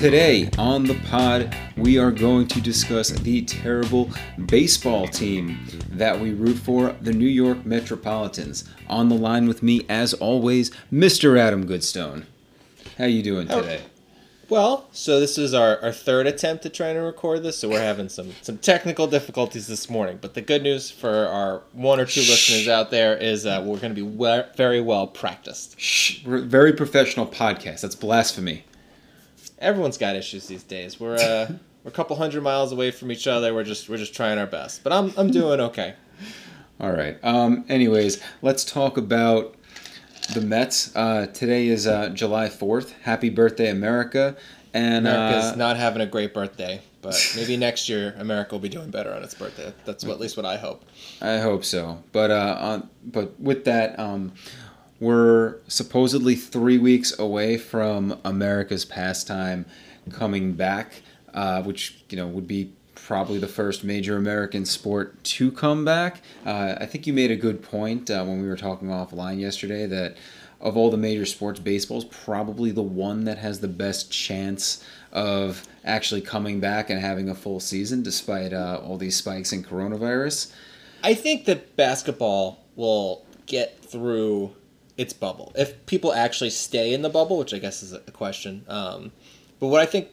Today on the pod, we are going to discuss the terrible baseball team that we root for, the New York Metropolitans. On the line with me, as always, Mr. Adam Goodstone. How you doing today? Well, so this is our, our third attempt at trying to record this, so we're having some, some technical difficulties this morning. But the good news for our one or two listeners out there is uh, we're going to be we- very well practiced. Shh, we're a very professional podcast. That's blasphemy. Everyone's got issues these days. We're uh, we're a couple hundred miles away from each other. We're just we're just trying our best. But I'm I'm doing okay. All right. Um, anyways, let's talk about the Mets. Uh, today is uh, July 4th. Happy birthday, America. And America's uh, not having a great birthday, but maybe next year America will be doing better on its birthday. That's what, at least what I hope. I hope so. But uh, on, but with that, um, we're supposedly three weeks away from America's pastime coming back, uh, which you know would be probably the first major American sport to come back. Uh, I think you made a good point uh, when we were talking offline yesterday that of all the major sports, baseball is probably the one that has the best chance of actually coming back and having a full season, despite uh, all these spikes in coronavirus. I think that basketball will get through its bubble if people actually stay in the bubble, which I guess is a question. Um, but what I think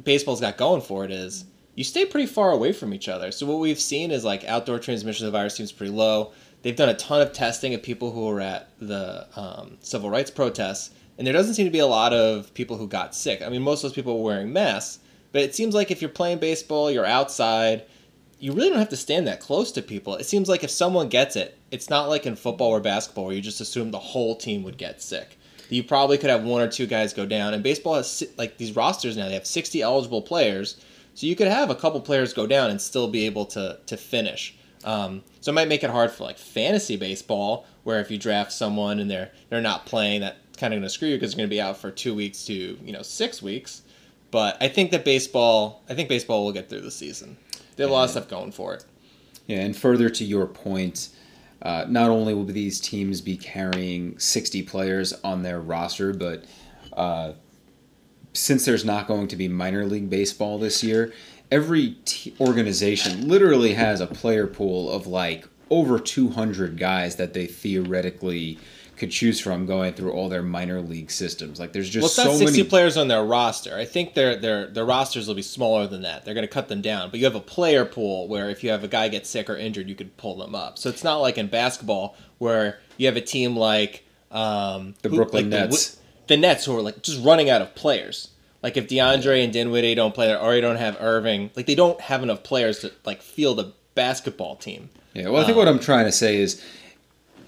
baseball's got going for it is you stay pretty far away from each other. So what we've seen is like outdoor transmission of the virus seems pretty low. They've done a ton of testing of people who were at the um, civil rights protests, and there doesn't seem to be a lot of people who got sick. I mean, most of those people were wearing masks, but it seems like if you're playing baseball, you're outside you really don't have to stand that close to people. It seems like if someone gets it, it's not like in football or basketball where you just assume the whole team would get sick. You probably could have one or two guys go down. And baseball has like these rosters now. They have 60 eligible players, so you could have a couple players go down and still be able to to finish. Um, so it might make it hard for like fantasy baseball, where if you draft someone and they're they're not playing, that kind of going to screw you because they're going to be out for two weeks to you know six weeks. But I think that baseball, I think baseball will get through the season. They have a lot of stuff going for it. Yeah, and further to your point, uh, not only will these teams be carrying 60 players on their roster, but uh, since there's not going to be minor league baseball this year, every t- organization literally has a player pool of like over 200 guys that they theoretically could choose from going through all their minor league systems. Like there's just well, it's so not 60 many players on their roster. I think their their their rosters will be smaller than that. They're going to cut them down. But you have a player pool where if you have a guy get sick or injured, you could pull them up. So it's not like in basketball where you have a team like um, the who- Brooklyn like Nets. The, the Nets who are like just running out of players. Like if DeAndre and Dinwiddie don't play, or you don't have Irving, like they don't have enough players to like field a basketball team. Yeah, well, I think what um, I'm trying to say is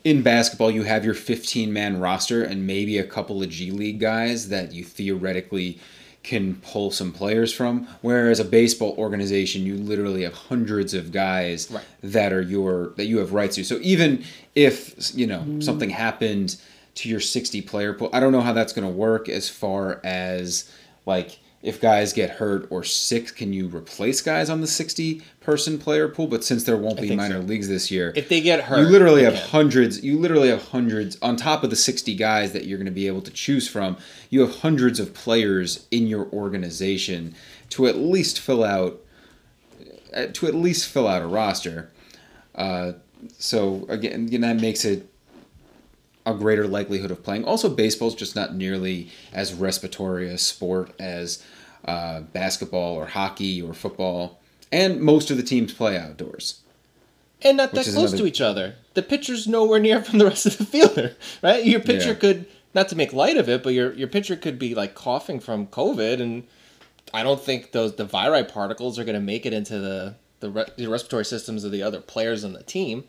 in basketball, you have your 15 man roster and maybe a couple of G League guys that you theoretically can pull some players from. Whereas a baseball organization, you literally have hundreds of guys Right. that are your that you have rights to. So even if you know mm. something happened to your 60 player pool, I don't know how that's going to work as far as like if guys get hurt or sick, can you replace guys on the 60 person player pool? But since there won't be minor so. leaves this year, If they get hurt, you literally have can. hundreds. You literally have hundreds on top of the sixty guys that you're going to be able to choose from. You have hundreds of players in your organization to at least fill out uh, to at least fill out a roster. Uh, so again, that makes it a greater likelihood of playing. Also, baseball's just not nearly as respiratory a sport as uh, basketball or hockey or football, and most of the teams play outdoors. and not that close another- to each other. The pitcher's nowhere near from the rest of the fielder, right? Your pitcher Yeah. could not to make light of it, but your your pitcher could be like coughing from COVID, and I don't think those the viri particles are going to make it into the the, re- the respiratory systems of the other players on the team,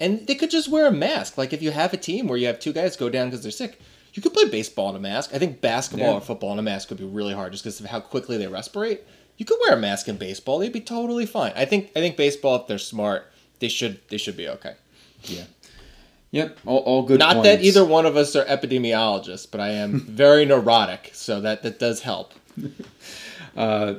and they could just wear a mask. Like if you have a team where you have two guys go down because they're sick. You could play baseball in a mask. I think basketball Yeah. or football in a mask would be really hard just because of how quickly they respirate. You could wear a mask in baseball; they'd be totally fine. I think. I think baseball, if they're smart, they should they should be okay. Yeah. Yep. All, all good. Not that either one of us are epidemiologists, but I am very neurotic, so that that does help. uh,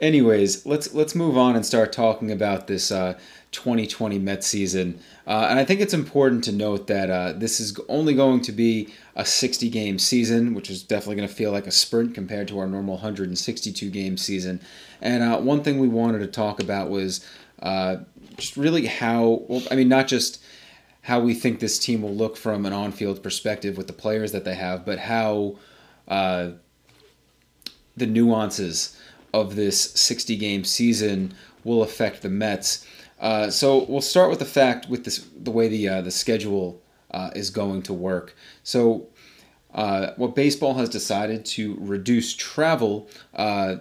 anyways, let's let's move on and start talking about this uh, 2020 Mets season. Uh, and I think it's important to note that uh, this is only going to be a 60 game season, which is definitely going to feel like a sprint compared to our normal 162 game season. And uh, one thing we wanted to talk about was uh, just really how, well, I mean, not just how we think this team will look from an on field perspective with the players that they have, but how uh, the nuances of this 60 game season will affect the Mets. Uh, so we'll start with the fact with this the way the uh, the schedule uh, is going to work. So uh, what baseball has decided to reduce travel. Uh,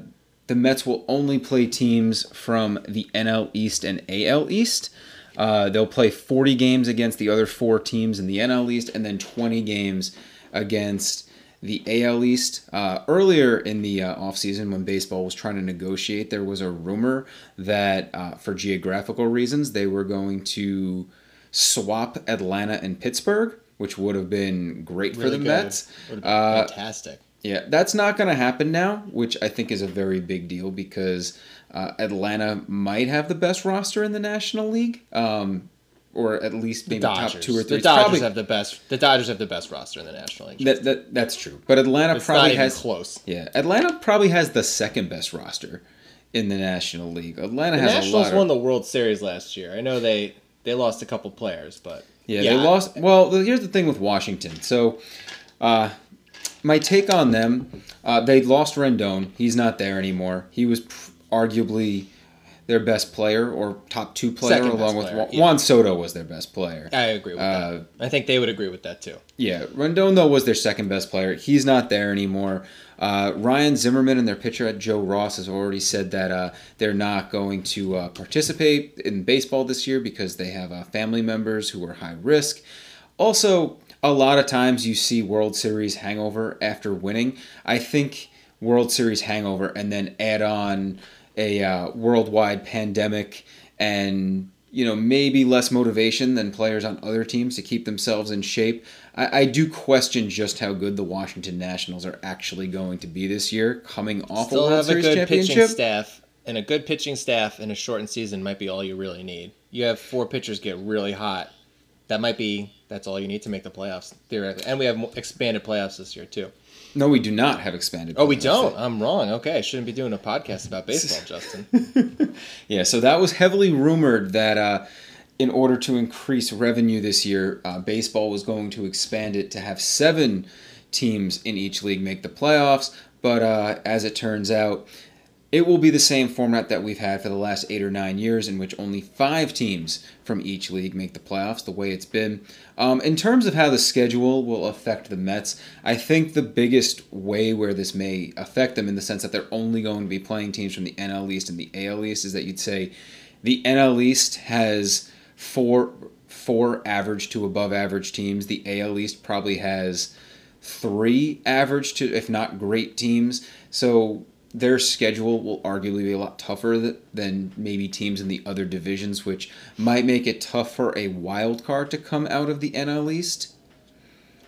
the Mets will only play teams from the NL East and AL East. They'll play 40 games against the other four teams in the NL East and then 20 games against the AL East. Uh, earlier in the uh, offseason, when baseball was trying to negotiate, there was a rumor that uh, for geographical reasons, they were going to swap Atlanta and Pittsburgh, which would have been great Really for the good. Mets. Would have been Uh, fantastic. Yeah, that's not going to happen now, which I think is a very big deal because uh, Atlanta might have the best roster in the National League, um, or at least maybe Dodgers. top two or three. The Dodgers probably- have the best. The Dodgers have the best roster in the National League. that, that that's true, but Atlanta it's probably has close. yeah. Atlanta probably has the second best roster in the National League. Atlanta The has a Nationals lot. won Of, the World Series last year. I know they they lost a couple players, but yeah, they lost. Well, here's the thing with Washington. So, uh, my take on them, uh, they lost Rendon. He's not there anymore. He was pr- arguably their best player or top two player, Second along with player, Juan, yeah. Juan Soto was their best player. I agree with Uh, that. I think they would agree with that too. Yeah, Rendon though was their second best player. He's not there anymore. Uh, Ryan Zimmerman and their pitcher at Joe Ross has already said that uh, they're not going to uh, participate in baseball this year because they have uh, family members who are high risk. Also, a lot of times you see World Series hangover after winning. I think World Series hangover and then add on a uh, worldwide pandemic and you know maybe less motivation than players on other teams to keep themselves in shape. I, I do question just how good the Washington Nationals are actually going to be this year, coming off Still a World have a good pitching staff, and a good pitching staff in a shortened season might be all you really need. You have four pitchers get really hot. That might be that's all you need to make the playoffs theoretically, and we have expanded playoffs this year too. No, we do not have expanded. Oh, we don't. I'm wrong. Okay, I shouldn't be doing a podcast about baseball, Justin. Yeah, so that was heavily rumored that uh, in order to increase revenue this year, uh, baseball was going to expand it to have seven teams in each league make the playoffs. But uh, as it turns out, it will be the same format that we've had for the last eight or nine years, in which only five teams from each league make the playoffs, the way it's been. Um, in terms of how the schedule will affect the Mets, I think the biggest way where this may affect them, in the sense that they're only going to be playing teams from the NL East and the AL East, is that you'd say the NL East has four four average to above average teams. The AL East probably has three average to, if not great teams. So their schedule will arguably be a lot tougher than maybe teams in the other divisions, which might make it tough for a wild card to come out of the NL East.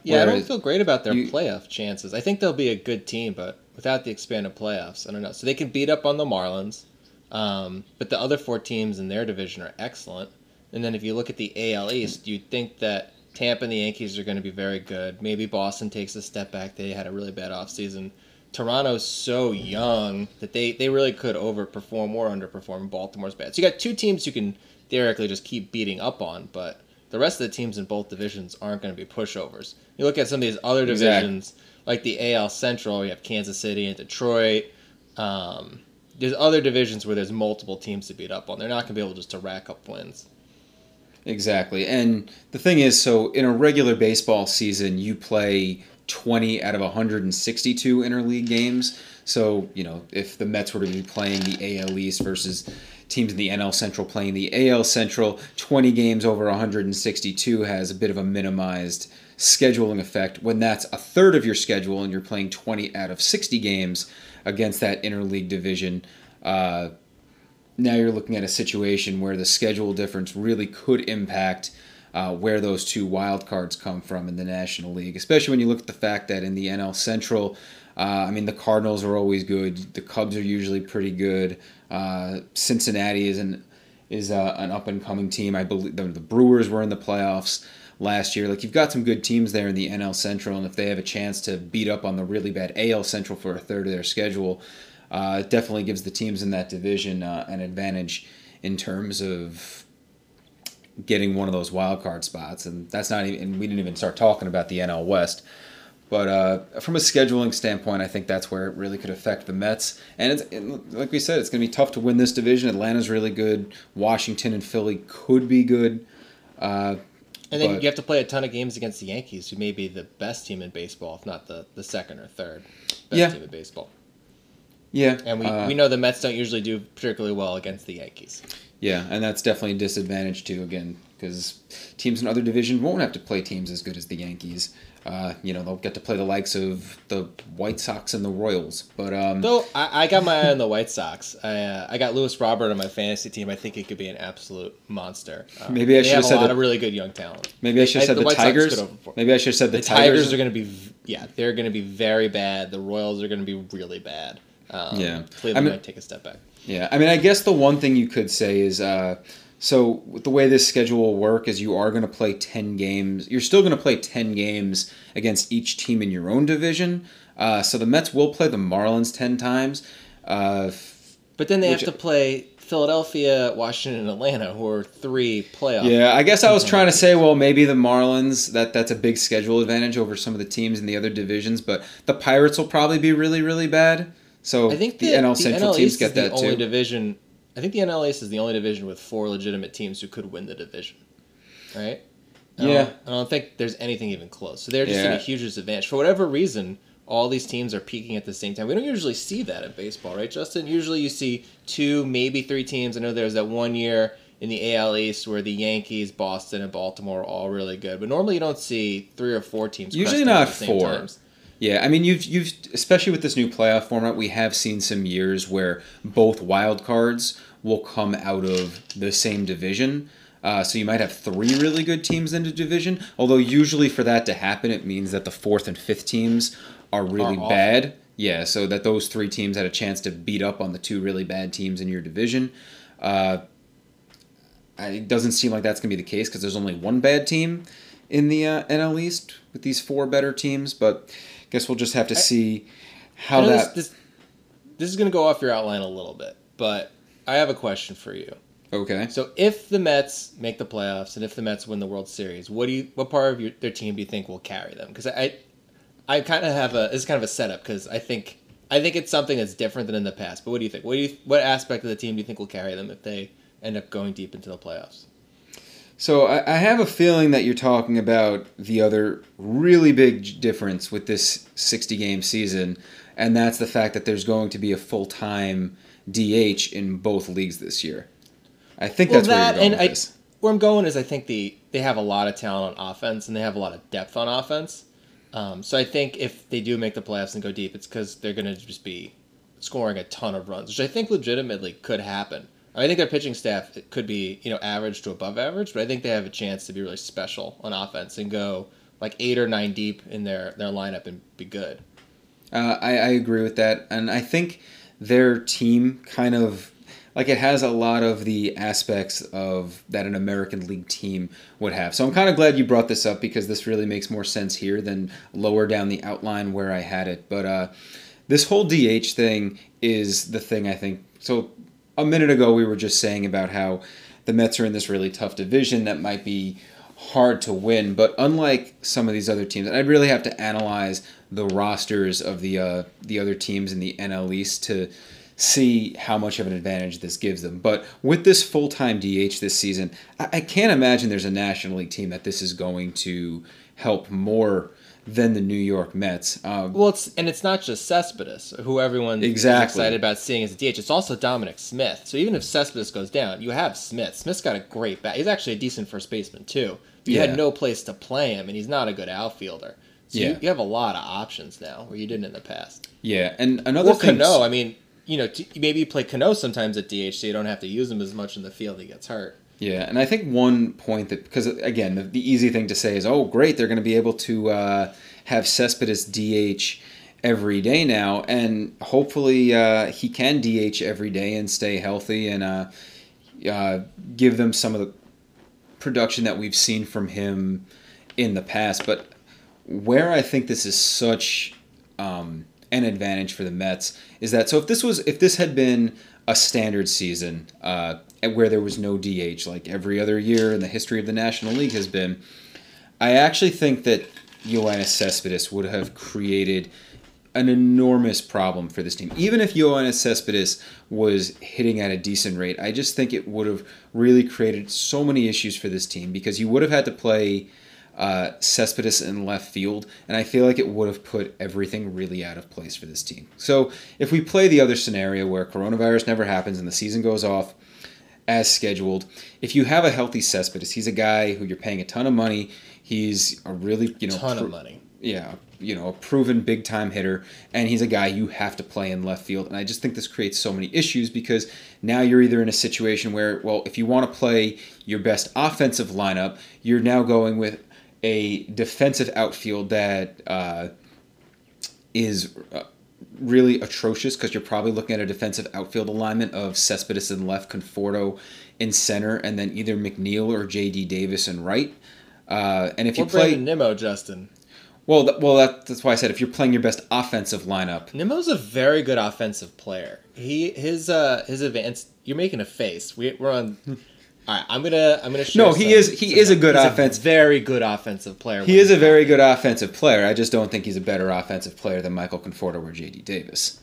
Yeah, I don't feel great about their you- playoff chances. I think they'll be a good team, but without the expanded playoffs, I don't know. So they can beat up on the Marlins, um, but the other four teams in their division are excellent. And then if you look at the AL East, you'd think that Tampa and the Yankees are going to be very good. Maybe Boston takes a step back. They had a really bad offseason. Toronto's so young that they, they really could overperform or underperform. Baltimore's bad. So you got two teams you can theoretically just keep beating up on, but the rest of the teams in both divisions aren't going to be pushovers. You look at some of these other Exactly. divisions, like the AL Central, you have Kansas City and Detroit. Um, there's other divisions where there's multiple teams to beat up on. They're not going to be able just to rack up wins. Exactly. And the thing is, so in a regular baseball season, you play 20 out of 162 interleague games. So, you know, if the Mets were to be playing the AL East versus teams in the NL Central playing the AL Central, 20 games over 162 has a bit of a minimized scheduling effect when that's a third of your schedule and you're playing 20 out of 60 games against that interleague division. Uh, now you're looking at a situation where the schedule difference really could impact uh, where those two wild cards come from in the National League, especially when you look at the fact that in the NL Central, Uh, I mean, the Cardinals are always good. The Cubs are usually pretty good. Uh, Cincinnati is an is uh, an up and coming team. I believe the, the Brewers were in the playoffs last year. Like you've got some good teams there in the NL Central, and if they have a chance to beat up on the really bad AL Central for a third of their schedule, uh, it definitely gives the teams in that division uh, an advantage in terms of getting one of those wild card spots. And that's not even. And we didn't even start talking about the NL West. But uh, from a scheduling standpoint, I think that's where it really could affect the Mets. And it's and like we said, it's going to be tough to win this division. Atlanta's really good. Washington and Philly could be good. Uh, And then but- you have to play a ton of games against the Yankees, who may be the best team in baseball, if not the, the second or third best Yeah. team in baseball. Yeah, And we, uh, we know the Mets don't usually do particularly well against the Yankees. Yeah, and that's definitely a disadvantage too. Again, because teams in other divisions won't have to play teams as good as the Yankees. Uh, you know, they'll get to play the likes of the White Sox and the Royals. But um, Though I, I got my eye on the White Sox. I, uh, I got Luis Robert on my fantasy team. I think it could be an absolute monster. Uh, Maybe I should have have said a lot the- of really good young talent. maybe I should have said the the, Tigers. Maybe I should have said the, The Tigers, Tigers. are going to be, yeah, they're going to be very bad. The Royals are going to be really bad. Um, Yeah. Cleveland I mean- might take a step back. Yeah, I mean, I guess the one thing you could say is, uh, so the way this schedule will work is you are going to play ten games. You're still going to play ten games against each team in your own division. Uh, so the Mets will play the Marlins ten times. Uh, But then they have to play Philadelphia, Washington, and Atlanta, who are three playoff. Yeah, I guess I was trying to say, well, maybe the Marlins that that's a big schedule advantage over some of the teams in the other divisions, but the Pirates will probably be really, really bad. So I think the, the, NL the NL teams get is the that only too. division. I think the NL East is the only division with four legitimate teams who could win the division. Right? I Yeah. Don't, I don't think there's anything even close. So they're just in Yeah. a huge disadvantage. For whatever reason, all these teams are peaking at the same time. We don't usually see that in baseball, right, Justin? Usually you see two, maybe three teams. I know there was that one year in the AL East where the Yankees, Boston, and Baltimore are all really good. But normally you don't see three or four teams. Usually not four. times. Yeah, I mean, you've you've especially with this new playoff format, we have seen some years where both wild cards will come out of the same division. Uh, so you might have three really good teams in the division. Although usually for that to happen, it means that the fourth and fifth teams are really awful. bad. Yeah, so that those three teams had a chance to beat up on the two really bad teams in your division. Uh, it doesn't seem like that's going to be the case because there's only one bad team in the uh, NL East with these four better teams. But guess we'll just have to see how that. this, this, this is going to go off your outline a little bit, but I have a question for you. okay. So, if the Mets make the playoffs and if the Mets win the World Series, what do you, what part of your, their team do you think will carry them? Because I, I kind of have a, this is kind of a setup because I think, I think it's something that's different than in the past. But what do you think? What do you, what aspect of the team do you think will carry them if they end up going deep into the playoffs? So I, I have a feeling that you're talking about the other really big difference with this 60 game season, and that's the fact that there's going to be a full time DH in both leagues this year. I think that's where you're going with I, this. where I'm going is I think the they have a lot of talent on offense and they have a lot of depth on offense. Um, so I think if they do make the playoffs and go deep, it's because they're going to just be scoring a ton of runs, which I think legitimately could happen. I think their pitching staff could be you know average to above average, but I think they have a chance to be really special on offense and go like eight or nine deep in their their lineup and be good. Uh, I, I agree with that, and I think their team kind of like it has a lot of the aspects of that an American League team would have. So I'm kind of glad you brought this up because this really makes more sense here than lower down the outline where I had it. But uh, this whole DH thing is the thing I think. So a minute ago we were just saying about how the Mets are in this really tough division that might be hard to win. But unlike some of these other teams, and I'd really have to analyze the rosters of the uh, the other teams in the NL East to see how much of an advantage this gives them. But with this full time DH this season, I, I can't imagine there's a National League team that this is going to help more than the New York Mets. Um, Well, it's and it's not just Cespedes, who everyone Exactly. is excited about seeing as a DH. It's also Dominic Smith. So even if Cespedes goes down, you have Smith. Smith's got a great bat. He's actually a decent first baseman too. But you Yeah. had no place to play him, and he's not a good outfielder. So Yeah. you, you have a lot of options now where you didn't in the past. yeah, and another Or thing. Cano. I mean, you know, t- maybe you play Cano sometimes at DH, so you don't have to use him as much in the field. He gets hurt. Yeah, and I think one point that because again the, the easy thing to say is oh great they're going to be able to uh, have Cespedes DH every day now, and hopefully uh, he can DH every day and stay healthy and uh, uh, give them some of the production that we've seen from him in the past. But where I think this is such um, an advantage for the Mets is that so if this was if this had been a standard season uh, where there was no DH like every other year in the history of the National League has been, I actually think that Yoenis Cespedes would have created an enormous problem for this team. Even if Yoenis Cespedes was hitting at a decent rate, I just think it would have really created so many issues for this team because you would have had to play uh, Cespedes in left field, and I feel like it would have put everything really out of place for this team. So if we play the other scenario where coronavirus never happens and the season goes off as scheduled, if you have a healthy Cespedes, he's a guy who you're paying a ton of money. He's a really you know ton of money. Yeah, you know, a proven big time hitter, and he's a guy you have to play in left field. And I just think this creates so many issues because now you're either in a situation where, well, if you want to play your best offensive lineup, you're now going with a defensive outfield that uh, is uh, really atrocious because you're probably looking at a defensive outfield alignment of Cespedes in left, Conforto in center, and then either McNeil or J.D. Davis in right. Uh, and if you play Nimmo, Justin. Well, th- well, that, that's why I said if you're playing your best offensive lineup, Nimmo's a very good offensive player. He his uh his advanced. You're making a face. We, we're on. All right, I'm gonna I'm gonna. No, he some, is he is a good offense. A very good offensive player. He is a very good offensive player. I just don't think he's a better offensive player than Michael Conforto or J.D. Davis.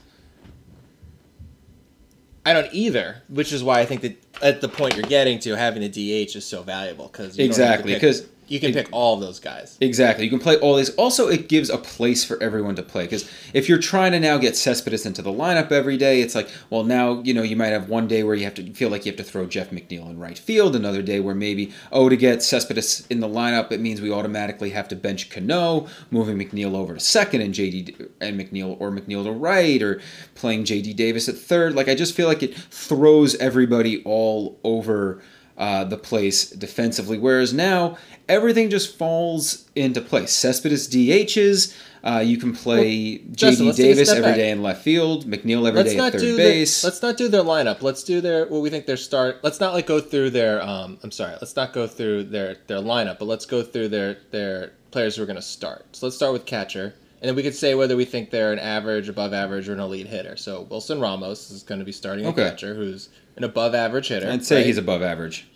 I don't either, which is why I think that at the point you're getting to, having a DH is so valuable because exactly because you can pick all of those guys. Exactly. You can play all these. Also, it gives a place for everyone to play. Because if you're trying to now get Cespedes into the lineup every day, it's like, well, now, you know, you might have one day where you have to feel like you have to throw Jeff McNeil in right field, another day where maybe, oh, to get Cespedes in the lineup, it means we automatically have to bench Cano, moving McNeil over to second and JD and McNeil or McNeil to right, or playing JD Davis at third. Like, I just feel like it throws everybody all over uh, the place defensively. Whereas now everything just falls into place. Cespedes DHs. Uh, you can play well, JD Davis every back. day in left field, McNeil every let's day at third base. Their, let's not do their lineup. Let's do their what we think their start. Let's not like go through their. Um, I'm sorry. Let's not go through their their lineup, but let's go through their their players who are going to start. So let's start with catcher, and then we could say whether we think they're an average, above average, or an elite hitter. So Wilson Ramos is going to be starting okay. a catcher, who's an above average hitter. I'd say right? he's above average.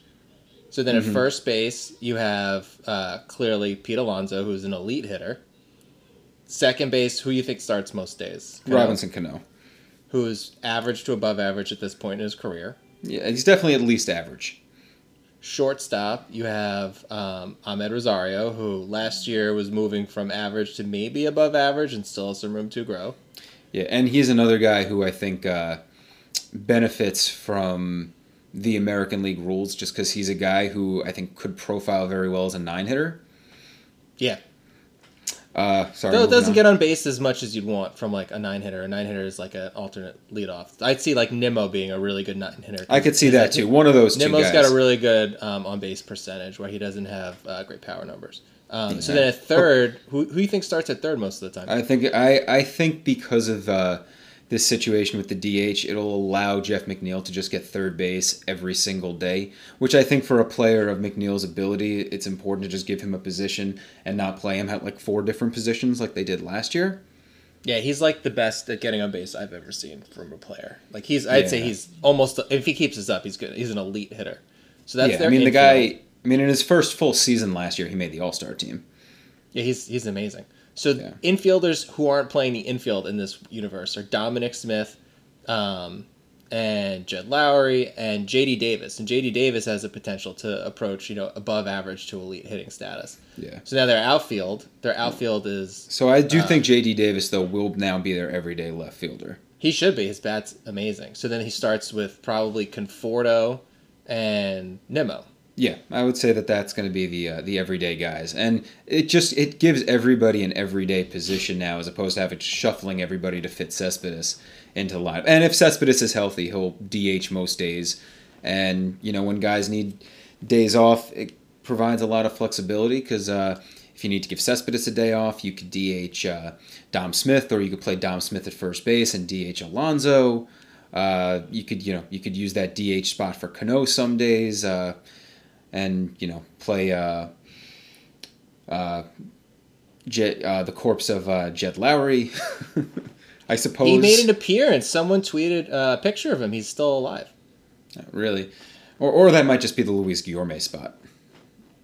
So then mm-hmm. at first base, you have uh, clearly Pete Alonso, who's an elite hitter. Second base, who you think starts most days? Cano, Robinson Cano. Who's average to above average at this point in his career. Yeah, he's definitely at least average. Shortstop, you have um, Amed Rosario, who last year was moving from average to maybe above average and still has some room to grow. Yeah, and he's another guy who I think uh, benefits from the American League rules just because he's a guy who I think could profile very well as a nine hitter. Yeah. Uh, sorry. Though it doesn't on. get on base as much as you'd want from like a nine hitter. A nine hitter is like an alternate leadoff. I'd see like Nimmo being a really good nine hitter. I could see that too. One of those. Nimmo's got a really good um, on base percentage where he doesn't have uh, great power numbers. Um. So then at third, who who do you think starts at third most of the time? I think I I think because of. Uh, this situation with the DH, it'll allow Jeff McNeil to just get third base every single day, which I think for a player of McNeil's ability, it's important to just give him a position and not play him at like four different positions like they did last year. Yeah, he's like the best at getting on base I've ever seen from a player. Like he's, I'd yeah. say he's almost if he keeps this up, he's good. He's an elite hitter. So that's yeah. I mean, infield. the guy. I mean, in his first full season last year, he made the All Star team. Yeah, he's he's amazing. So yeah. infielders who aren't playing the infield in this universe are Dominic Smith, um, and Jed Lowrie and JD Davis. And JD Davis has the potential to approach, you know, above average to elite hitting status. Yeah. So now their outfield, their outfield is. So I do uh, think JD Davis though will now be their everyday left fielder. He should be. His bat's amazing. So then he starts with probably Conforto and Nimmo. Yeah, I would say that that's going to be the uh, the everyday guys, and it just it gives everybody an everyday position now, as opposed to having shuffling everybody to fit Cespedes into the lineup. And if Cespedes is healthy, he'll DH most days, and you know when guys need days off, it provides a lot of flexibility because uh, if you need to give Cespedes a day off, you could DH uh, Dom Smith, or you could play Dom Smith at first base and DH Alonso. Uh, you could you know you could use that DH spot for Cano some days, uh, and you know play uh, uh, Jet, uh, the corpse of uh, Jed Lowrie. I suppose He made an appearance. Someone tweeted a picture of him. He's still alive. really, or or that might just be the Luis Guillorme spot.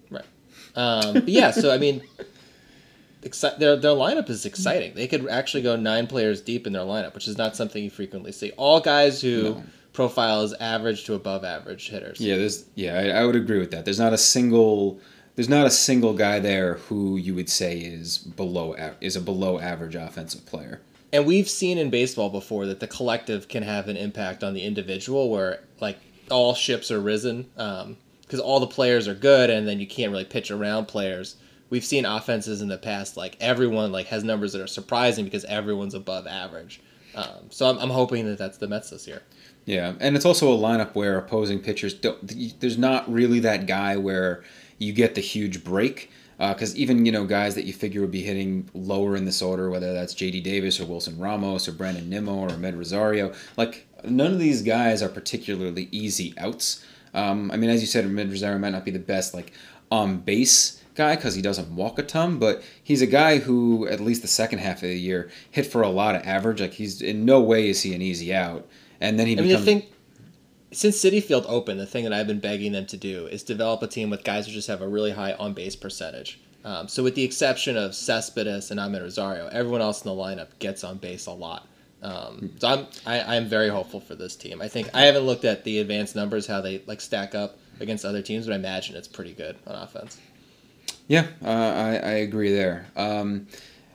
Right. Um, but yeah, so I mean, exci- their their lineup is exciting. They could actually go nine players deep in their lineup, which is not something you frequently see. All guys who No. Profile as average to above average hitters. Yeah, there's yeah, I, I would agree with that. There's not a single there's not a single guy there who you would say is below a- is a below average offensive player. And we've seen in baseball before that the collective can have an impact on the individual, where like all ships are risen because all the players are good, and then you can't really pitch around players. We've seen offenses in the past like everyone like has numbers that are surprising because everyone's above average. Um, so I'm, I'm hoping that that's the Mets this year. Yeah, and it's also a lineup where opposing pitchers don't. There's not really that guy where you get the huge break. Because even you know guys that you figure would be hitting lower in this order, whether that's J.D. Davis or Wilson Ramos or Brandon Nimmo or Med Rosario, like none of these guys are particularly easy outs. Um, I mean, as you said, Amed Rosario might not be the best like on base guy because he doesn't walk a ton, but he's a guy who at least the second half of the year hit for a lot of average. Like he's in no way is he an easy out, and then he I mean, becomes. the thing since Citi Field opened, the thing that I've been begging them to do is develop a team with guys who just have a really high on base percentage. Um, so, with the exception of Cespedes and Amed Rosario, everyone else in the lineup gets on base a lot. Um, so I'm I, I'm very hopeful for this team. I think I haven't looked at the advanced numbers how they like stack up against other teams, but I imagine it's pretty good on offense. Yeah, uh, I, I agree there. Um,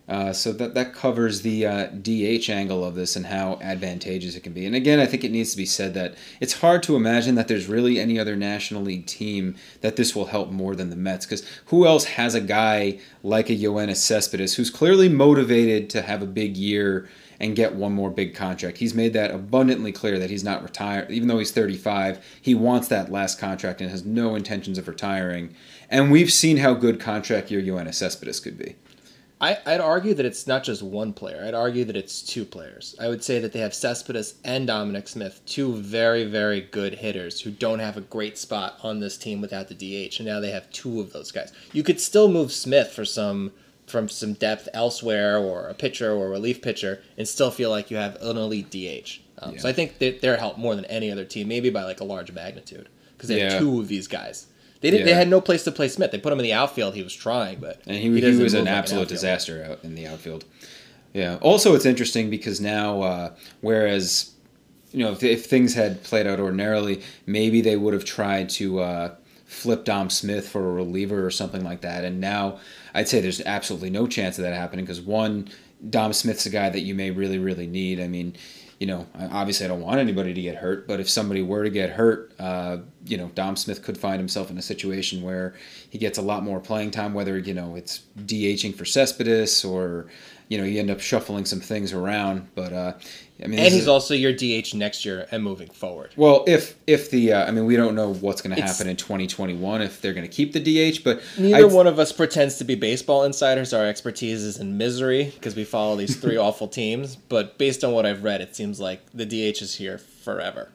uh, so that that covers the uh, DH angle of this and how advantageous it can be. And again, I think it needs to be said that it's hard to imagine that there's really any other National League team that this will help more than the Mets. Because who else has a guy like a Yoenis Cespedes who's clearly motivated to have a big year and get one more big contract? He's made that abundantly clear that he's not retired, even though he's 35. He wants that last contract and has no intentions of retiring. And we've seen how good contract year Yoenis Cespedes could be. I, I'd argue that it's not just one player. I'd argue that it's two players. I would say that they have Cespedes and Dominic Smith, two very, very good hitters who don't have a great spot on this team without the DH, and now they have two of those guys. You could still move Smith for some from some depth elsewhere, or a pitcher or a relief pitcher, and still feel like you have an elite DH. Um, Yeah. So I think that they're helped more than any other team, maybe by like a large magnitude, because they have two of these guys. They did, They Yeah. had no place to play Smith. They put him in the outfield. He was trying, but And he, he, doesn't was an like absolute disaster out in the outfield. Yeah. Also, it's interesting because now, uh, whereas, you know, if, if things had played out ordinarily, maybe they would have tried to uh, flip Dom Smith for a reliever or something like that. And now I'd say there's absolutely no chance of that happening because, one, Dom Smith's a guy that you may really, really need. I mean, you know, obviously I don't want anybody to get hurt, but if somebody were to get hurt, uh, you know, Dom Smith could find himself in a situation where he gets a lot more playing time, whether, you know, it's DHing for Cespedes or, you know, you end up shuffling some things around. But, uh, I mean, And he's is- also your DH next year and moving forward. well, if if the uh, I mean, we don't know what's going to happen in 2021 if they're going to keep the DH, but Neither I'd- one of us pretends to be baseball insiders. Our expertise is in misery because we follow these three awful teams. But based on what I've read, it seems like the DH is here forever.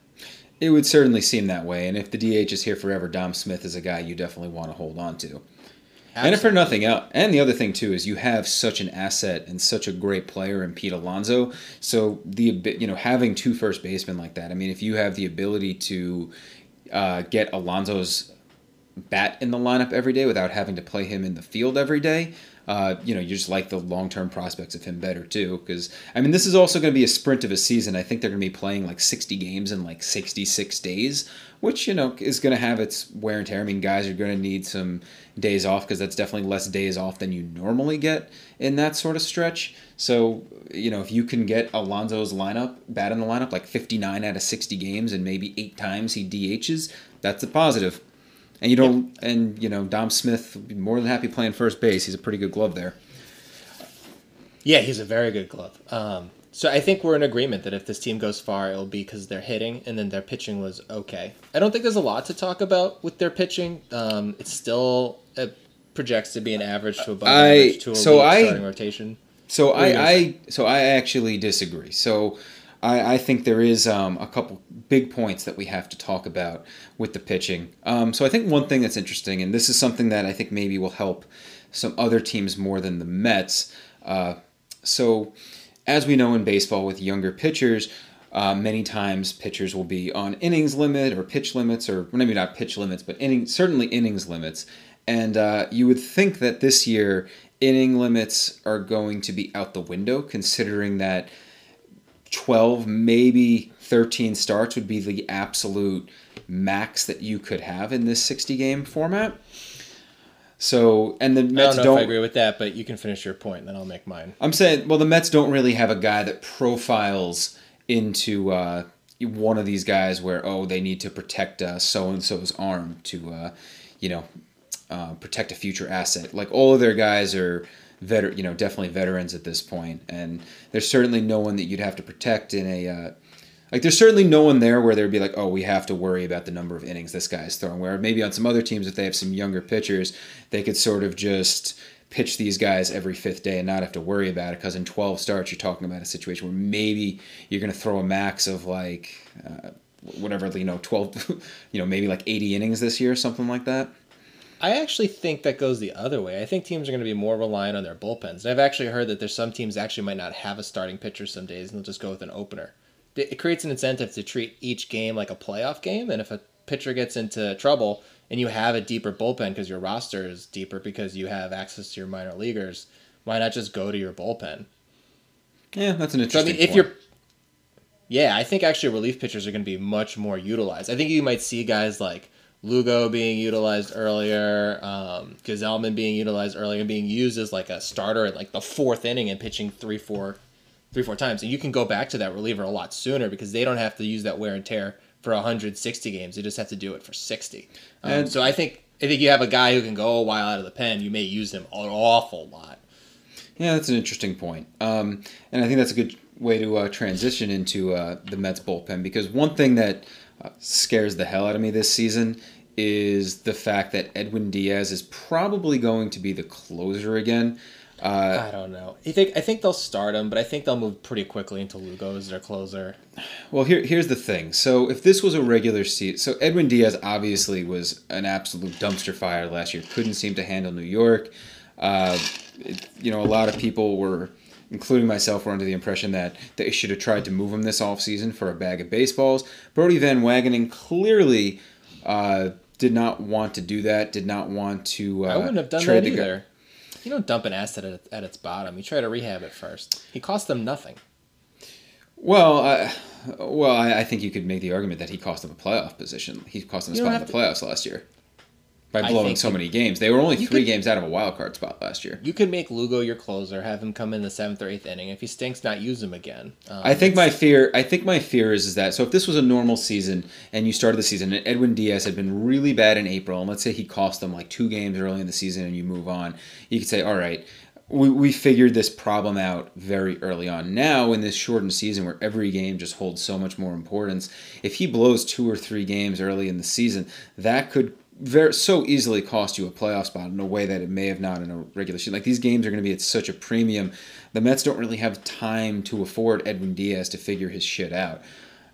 It would certainly seem that way, and if the DH is here forever, Dom Smith is a guy you definitely want to hold on to. And if for nothing else, and the other thing too is you have such an asset and such a great player in Pete Alonso. So the you know having two first basemen like that, I mean, if you have the ability to uh, get Alonso's bat in the lineup every day without having to play him in the field every day, uh, you know, you just like the long term prospects of him better too. Because I mean, this is also going to be a sprint of a season. I think they're going to be playing like sixty games in like sixty six days, which you know is going to have its wear and tear. I mean, guys are going to need some days off because that's definitely less days off than you normally get in that sort of stretch. So you know, if you can get Alonso's lineup bat in the lineup like fifty nine out of sixty games and maybe eight times he DHs, that's a positive. And you don't, and you know, Dom Smith would be more than happy playing first base. He's a pretty good glove there. Yeah, he's a very good glove. Um, so I think we're in agreement that if this team goes far, it'll be because they're hitting and then their pitching was okay. I don't think there's a lot to talk about with their pitching. Um, it's still a projects to be an average to above I- average to a so I- starting rotation. So What I, I so I actually disagree. So I, I think there is um, a couple big points that we have to talk about with the pitching. Um, so I think one thing that's interesting, and this is something that I think maybe will help some other teams more than the Mets. Uh, so as we know in baseball with younger pitchers, uh, many times pitchers will be on innings limit or pitch limits, or maybe not pitch limits, but inning, certainly innings limits. And uh, you would think that this year inning limits are going to be out the window, considering that 12, maybe 13 starts would be the absolute max that you could have in this 60 game format. So, and the I don't Mets know don't. if I agree with that, but you can finish your point, and then I'll make mine. I'm saying, well, the Mets don't really have a guy that profiles into uh, one of these guys where oh they need to protect so and so's arm to uh, you know uh, protect a future asset. Like all of their guys are veter- you know definitely veterans at this point, and there's certainly no one that you'd have to protect in a. Like there's certainly no one there where there'd be like, oh, we have to worry about the number of innings this guy is throwing. Where maybe on some other teams, if they have some younger pitchers, they could sort of just pitch these guys every fifth day and not have to worry about it. Because in 12 starts, you're talking about a situation where maybe you're going to throw a max of like uh, whatever you know 12, you know maybe like 80 innings this year, or something like that. I actually think that goes the other way. I think teams are going to be more reliant on their bullpens. And I've actually heard that there's some teams actually might not have a starting pitcher some days, and they'll just go with an opener. It creates an incentive to treat each game like a playoff game, and if a pitcher gets into trouble and you have a deeper bullpen because your roster is deeper because you have access to your minor leaguers, why not just go to your bullpen? Yeah, that's an So I interesting. mean, if point. you're, yeah, I think actually relief pitchers are going to be much more utilized. I think you might see guys like Lugo being utilized earlier, um, Gsellman being utilized earlier, and being used as like a starter at like the fourth inning and pitching three, four, three, four times, and you can go back to that reliever a lot sooner because they don't have to use that wear and tear for 160 games. They just have to do it for 60. Um, And- so I think I think you have a guy who can go a while out of the pen. You may use him an awful lot. Yeah, that's an interesting point. Um, and I think that's a good way to uh, transition into uh, the Mets bullpen because one thing that uh, scares the hell out of me this season is the fact that Edwin Diaz is probably going to be the closer again. Uh, I don't know. I think I think they'll start him, but I think they'll move pretty quickly into Lugo as their closer. well, here here's the thing. So if this was a regular season, so Edwin Diaz obviously was an absolute dumpster fire last year. Couldn't seem to handle New York. Uh, it- you know, a lot of people were, including myself, were under the impression that they should have tried to move him this offseason for a bag of baseballs. Brodie Van Wagenen clearly uh, did not want to do that. Did not want to. Uh, I wouldn't have done trade that either. You don't dump an asset at, at its bottom. You try to rehab it first. He cost them nothing. Well, I, well, I, I think you could make the argument that he cost them a playoff position. He cost them a You spot in the have playoffs last year by blowing so you- many games. They were only three could- games out of a wild card spot last year. You could make Lugo your closer, have him come in the seventh or eighth inning. If he stinks, not use him again. Um, I think my fear. I think my fear is, is that so if this was a normal season and you started the season and Edwin Diaz had been really bad in April and let's say he cost them like two games early in the season and you move on, you could say, all right, we, we figured this problem out very early on. Now in this shortened season where every game just holds so much more importance, if he blows two or three games early in the season, that could very so easily cost you a playoff spot in a way that it may have not in a regular season. Like these games are going to be at such a premium. The Mets don't really have time to afford Edwin Diaz to figure his shit out,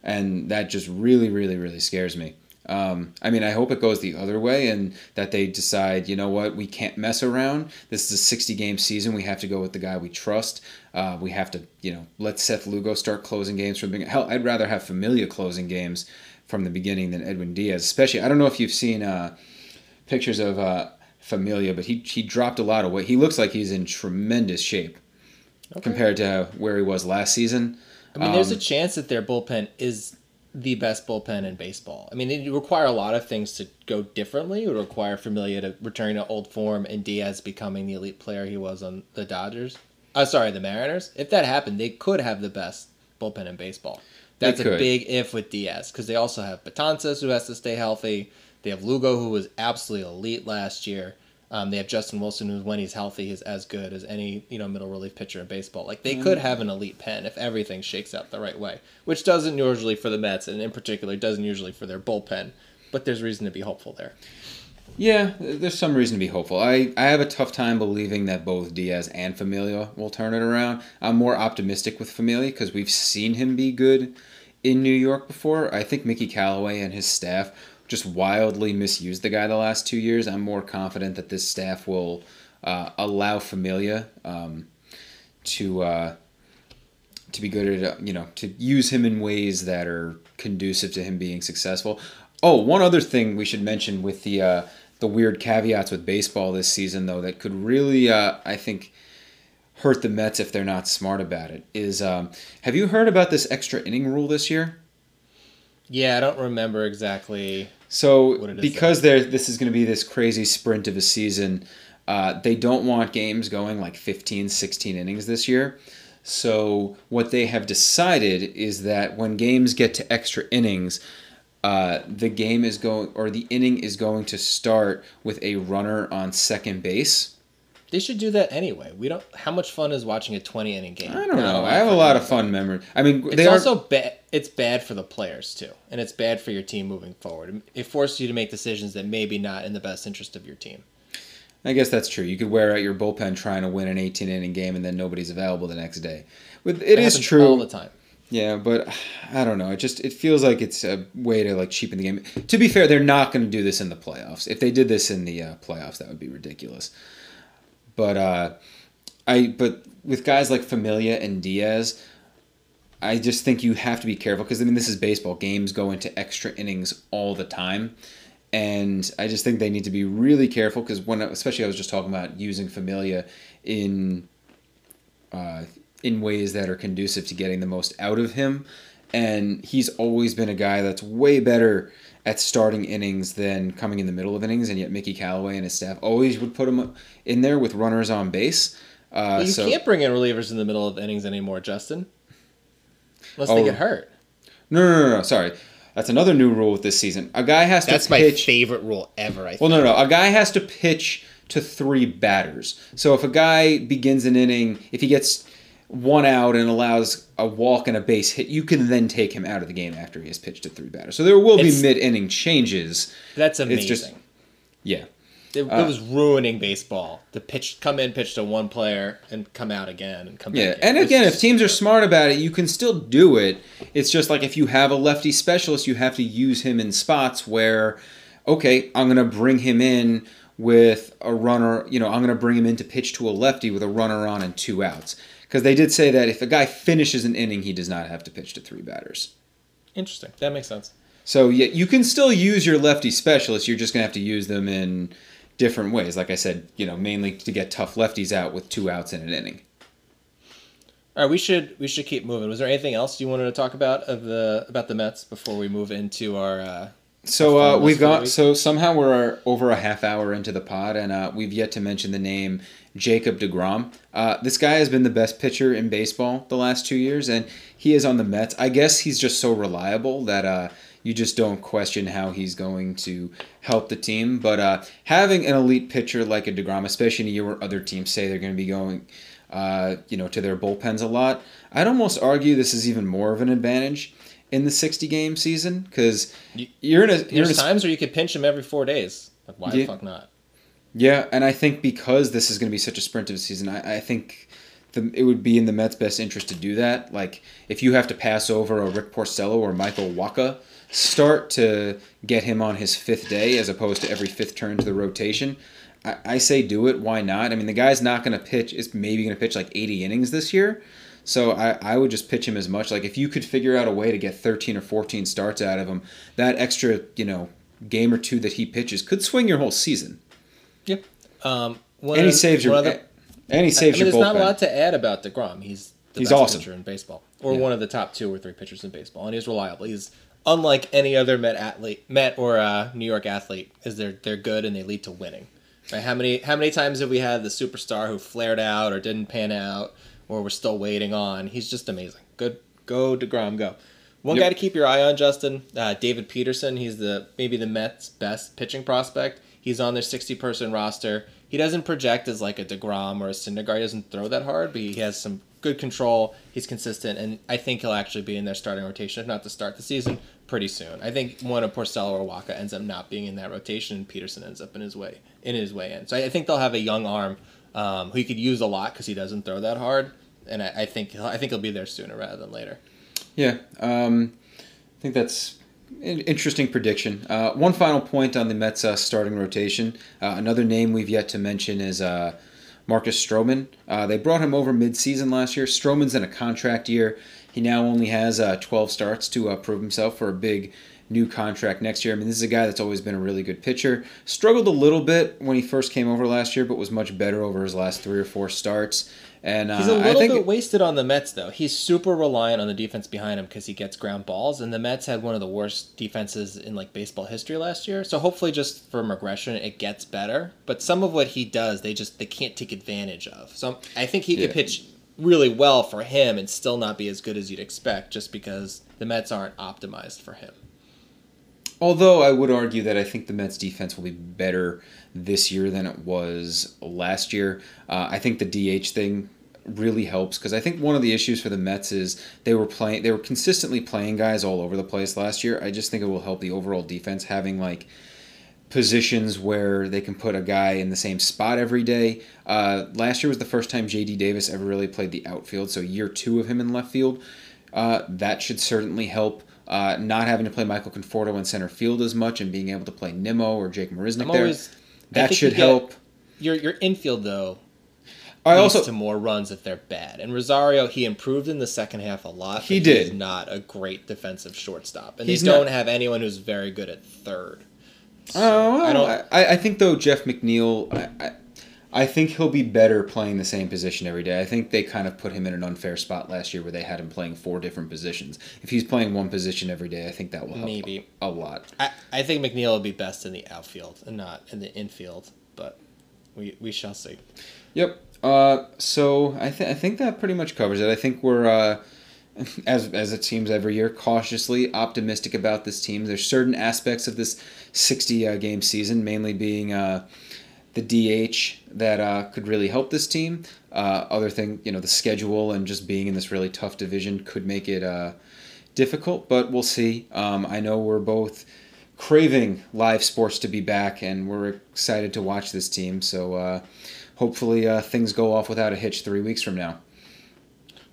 and that just really, really, really scares me. Um, I mean, I hope it goes the other way and that they decide, you know what, we can't mess around. This is a 60 game season. We have to go with the guy we trust. Uh, we have to, you know, let Seth Lugo start closing games from beginning. Hell, I'd rather have Familia closing games from the beginning than Edwin Diaz. Especially, I don't know if you've seen uh, pictures of uh, Familia, but he he dropped a lot of weight. He looks like he's in tremendous shape compared to where he was last season. I mean, there's a Um, chance that their bullpen is the best bullpen in baseball. I mean, it would require a lot of things to go differently. It would require Familia to return to old form and Diaz becoming the elite player he was on the Dodgers. Uh, sorry, the Mariners. If that happened, they could have the best bullpen in baseball. That's a big if with Diaz because they also have Betances who has to stay healthy. They have Lugo who was absolutely elite last year. Um, they have Justin Wilson who, when he's healthy, is as good as any you know middle relief pitcher in baseball. Like they could have an elite pen if everything shakes out the right way, which doesn't usually for the Mets, and in particular doesn't usually for their bullpen. But there's reason to be hopeful there. Yeah, there's some reason to be hopeful. I, I have a tough time believing that both Diaz and Familia will turn it around. I'm more optimistic with Familia because we've seen him be good in New York before. I think Mickey Callaway and his staff just wildly misused the guy the last two years. I'm more confident that this staff will uh, allow Familia um, to uh, to be good at you know to use him in ways that are conducive to him being successful. Oh, one other thing we should mention with the uh, the weird caveats with baseball this season, though, that could really, uh, I think, hurt the Mets if they're not smart about it. Is um, have you heard about this extra inning rule this year? Yeah, I don't remember exactly. So because there, this is going to be this crazy sprint of a season. Uh, they don't want games going like 15, 16 innings this year. So what they have decided is that when games get to extra innings, uh, the game is going or the inning is going to start with a runner on second base. They should do that anyway. We don't. How much fun is watching a twenty inning game? I don't know. I have a lot of fun memory. I mean, it's also bad. It's bad for the players too, and it's bad for your team moving forward. It forces you to make decisions that maybe not in the best interest of your team. I guess that's true. You could wear out your bullpen trying to win an 18 inning game, and then nobody's available the next day. With it, it is true all the time. Yeah, but I don't know. It just it feels like it's a way to like cheapen the game. To be fair, they're not going to do this in the playoffs. If they did this in the uh, playoffs, that would be ridiculous. But uh, I but with guys like Familia and Diaz, I just think you have to be careful because I mean this is baseball. Games go into extra innings all the time, and I just think they need to be really careful because when especially I was just talking about using Familia in uh, in ways that are conducive to getting the most out of him. And he's always been a guy that's way better at starting innings than coming in the middle of innings. And yet Mickey Callaway and his staff always would put him in there with runners on base. Uh, well, you so, can't bring in relievers in the middle of innings anymore, Justin. Unless oh, they get hurt. No, no, no, no. Sorry. That's another new rule with this season. A guy has to That's pitch. my favorite rule ever, I think. Well, no, no. A guy has to pitch to three batters. So if a guy begins an inning, if he gets one out and allows a walk and a base hit, you can then take him out of the game after he has pitched to three batters. So there will it's, be mid inning changes. That's amazing. It's just, yeah. It, it, uh, was ruining baseball. The pitch, come in, pitch to one player, and come out again, and come yeah. back. Yeah, and again, if teams are smart about it, you can still do it. It's just like if you have a lefty specialist, you have to use him in spots where, okay, I'm going to bring him in with a runner. You know, I'm going to bring him in to pitch to a lefty with a runner on and two outs because they did say that if a guy finishes an inning, he does not have to pitch to three batters. Interesting. That makes sense. So yeah, you can still use your lefty specialists. You're just gonna have to use them in different ways. Like I said, you know, mainly to get tough lefties out with two outs in an inning. All right, we should we should keep moving. Was there anything else you wanted to talk about of the about the Mets before we move into our? Uh, so uh, we've got so somehow we're over a half hour into the pod, and uh, we've yet to mention the name Jacob DeGrom. Uh, this guy has been the best pitcher in baseball the last two years, and he is on the Mets. I guess he's just so reliable that uh, you just don't question how he's going to help the team. But uh, having an elite pitcher like a DeGrom, especially in a year where other teams say they're going to be going, uh, you know, to their bullpens a lot, I'd almost argue this is even more of an advantage in the 60 game season because you're in a. You're There's in a, times where you could pinch him every four days. Like, why yeah, the fuck not? Yeah, and I think because this is going to be such a sprint of a season, I, I think the, it would be in the Mets' best interest to do that. Like, if you have to pass over a Rick Porcello or Michael Wacha, start to get him on his fifth day as opposed to every fifth turn to the rotation. I, I say do it. Why not? I mean, the guy's not going to pitch. Is maybe going to pitch like 80 innings this year. So I, I would just pitch him as much. Like if you could figure out a way to get 13 or 14 starts out of him, that extra, you know, game or two that he pitches could swing your whole season. Yep. Um, and he saves your other, and he saves I mean, your. There's not a lot to add about Degrom. He's the he's best awesome. pitcher in baseball, or yeah. one of the top two or three pitchers in baseball, and he's reliable. He's unlike any other Met athlete, Met or uh, New York athlete. Is they're they're good and they lead to winning. Right? How many how many times have we had the superstar who flared out or didn't pan out or we're still waiting on? He's just amazing. Good, go Degrom, go. One yep. guy to keep your eye on, Justin, uh, David Peterson. He's the maybe the Mets' best pitching prospect. He's on their 60 person roster. He doesn't project as like a DeGrom or a Syndergaard. He doesn't throw that hard, but he has some good control. He's consistent, and I think he'll actually be in their starting rotation, if not to start the season, pretty soon. I think one of Porcello or Wacha ends up not being in that rotation, and Peterson ends up in his way in his way in. So I think they'll have a young arm um, who he could use a lot because he doesn't throw that hard, and I, I think I think he'll be there sooner rather than later. Yeah, um, I think that's an interesting prediction. Uh, one final point on the Mets uh, starting rotation. Uh, another name we've yet to mention is uh, Marcus Stroman. Uh, they brought him over mid-season last year. Stroman's in a contract year. He now only has uh, 12 starts to prove himself for a big new contract next year. I mean, this is a guy that's always been a really good pitcher. Struggled a little bit when he first came over last year, but was much better over his last three or four starts. And uh, he's a little I think bit wasted on the Mets, though. He's super reliant on the defense behind him because he gets ground balls, and the Mets had one of the worst defenses in like baseball history last year. So hopefully, just from regression, it gets better. But some of what he does, they just they can't take advantage of. So I think he Yeah. could pitch really well for him and still not be as good as you'd expect, just because the Mets aren't optimized for him. Although I would argue that I think the Mets defense will be better this year than it was last year. Uh, I think the DH thing really helps because I think one of the issues for the Mets is they were playing they were consistently playing guys all over the place last year. I just think it will help the overall defense having like positions where they can put a guy in the same spot every day. Uh, last year was the first time J.D. Davis ever really played the outfield, so year two of him in left field. Uh, that should certainly help. Uh, not having to play Michael Conforto in center field as much and being able to play Nimmo or Jake Marisnick I'm there. Always, that should you help. Your your infield though I leads also to more runs if they're bad. And Rosario, he improved in the second half a lot. He did. He's not a great defensive shortstop, and He's they don't not- have anyone who's very good at third. Oh, I don't. I, I think though Jeff McNeil, I, I, think he'll be better playing the same position every day. I think they kind of put him in an unfair spot last year where they had him playing four different positions. If he's playing one position every day, I think that will help Maybe. a lot. I, I think McNeil will be best in the outfield and not in the infield, but we we shall see. Yep. Uh, so I, th- I think that pretty much covers it. I think we're, uh, as, as it seems every year, cautiously optimistic about this team. There's certain aspects of this 60 uh, game season, mainly being uh, the DH, that uh, could really help this team. Uh, other thing, you know, the schedule and just being in this really tough division could make it uh, difficult, but we'll see. Um, I know we're both craving live sports to be back, and we're excited to watch this team. So uh, hopefully uh, things go off without a hitch three weeks from now.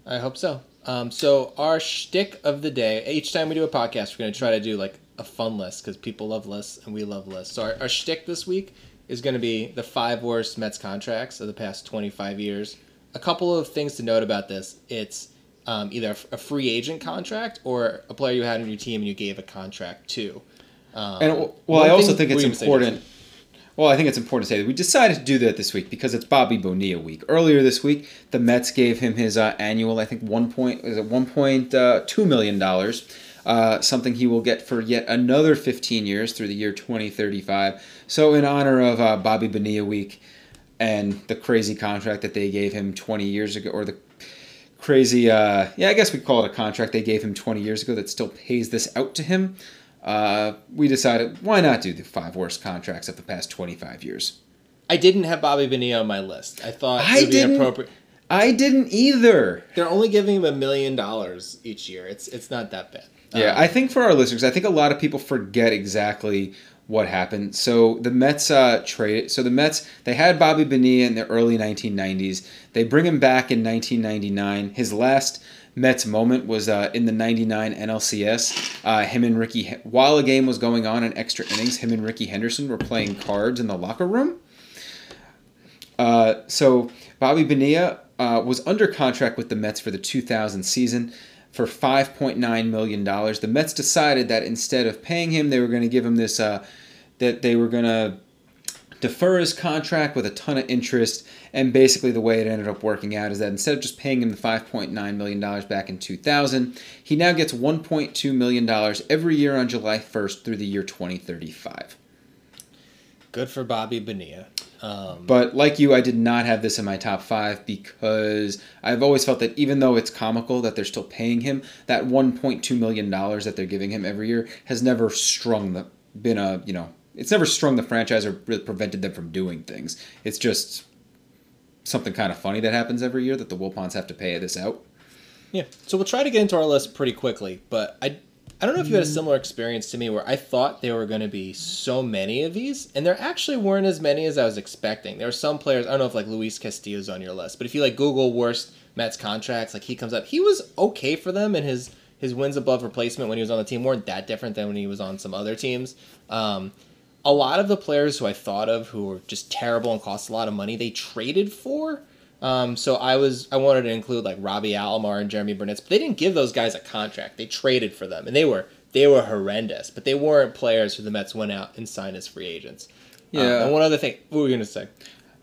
I hope so. Um, so our shtick of the day. Each time we do a podcast, we're going to try to do like a fun list because people love lists and we love lists. So our, our shtick this week is going to be the five worst Mets contracts of the past 25 years. A couple of things to note about this: it's um, either a free agent contract or a player you had on your team and you gave a contract to. Um, And well, I also think it's what were you gonna say, important. Well, I think it's important to say that we decided to do that this week because it's Bobby Bonilla week. Earlier this week, the Mets gave him his uh, annual, I think one point is it one point uh, two million dollars, uh, something he will get for yet another fifteen years through the year twenty thirty five. So, in honor of uh, Bobby Bonilla week and the crazy contract that they gave him twenty years ago, or the crazy, uh, yeah, I guess we call it a contract they gave him twenty years ago that still pays this out to him. Uh, we decided why not do the five worst contracts of the past 25 years. I didn't have Bobby Bonilla on my list. I thought I it would be didn't- appropriate. I didn't either. They're only giving him a million dollars each year. It's it's not that bad. Yeah, Um, I think for our listeners, I think a lot of people forget exactly what happened. So the Mets uh, traded. So the Mets they had Bobby Bonilla in the early 1990s. They bring him back in 1999. His last Mets moment was uh, in the 99 NLCS. Uh, him and Ricky, while a game was going on in extra innings, him and Ricky Henderson were playing cards in the locker room. Uh, so Bobby Bonilla uh, was under contract with the Mets for the 2000 season for 5.9 million dollars. The Mets decided that instead of paying him, they were going to give him this. Uh, that they were going to defer his contract with a ton of interest. And basically, the way it ended up working out is that instead of just paying him the $5.9 million back in 2000, he now gets $1.2 million every year on July 1st through the year 2035. good for Bobby Bonilla. Um, But like you, I did not have this in my top five because I've always felt that even though it's comical that they're still paying him, that $1.2 million that they're giving him every year has never strung the, been a, you know, it's never strung the franchise or really prevented them from doing things. It's just something kind of funny that happens every year that the Wilpons have to pay this out. yeah, so we'll try to get into our list pretty quickly. But I I don't know if you had a similar experience to me where I thought there were going to be so many of these, and there actually weren't as many as I was expecting. There were some players, I don't know if like Luis Castillo's on your list, but if you like Google worst Mets contracts, like he comes up, he was okay for them, and his his wins above replacement when he was on the team weren't that different than when he was on some other teams. Um, a lot of the players who I thought of who were just terrible and cost a lot of money, they traded for. Um, so I was I wanted to include like Robbie Alomar and Jeromy Burnitz, but they didn't give those guys a contract. They traded for them, and they were they were horrendous. But they weren't players who the Mets went out and signed as free agents. Um, Yeah. and one other thing, what were you gonna say?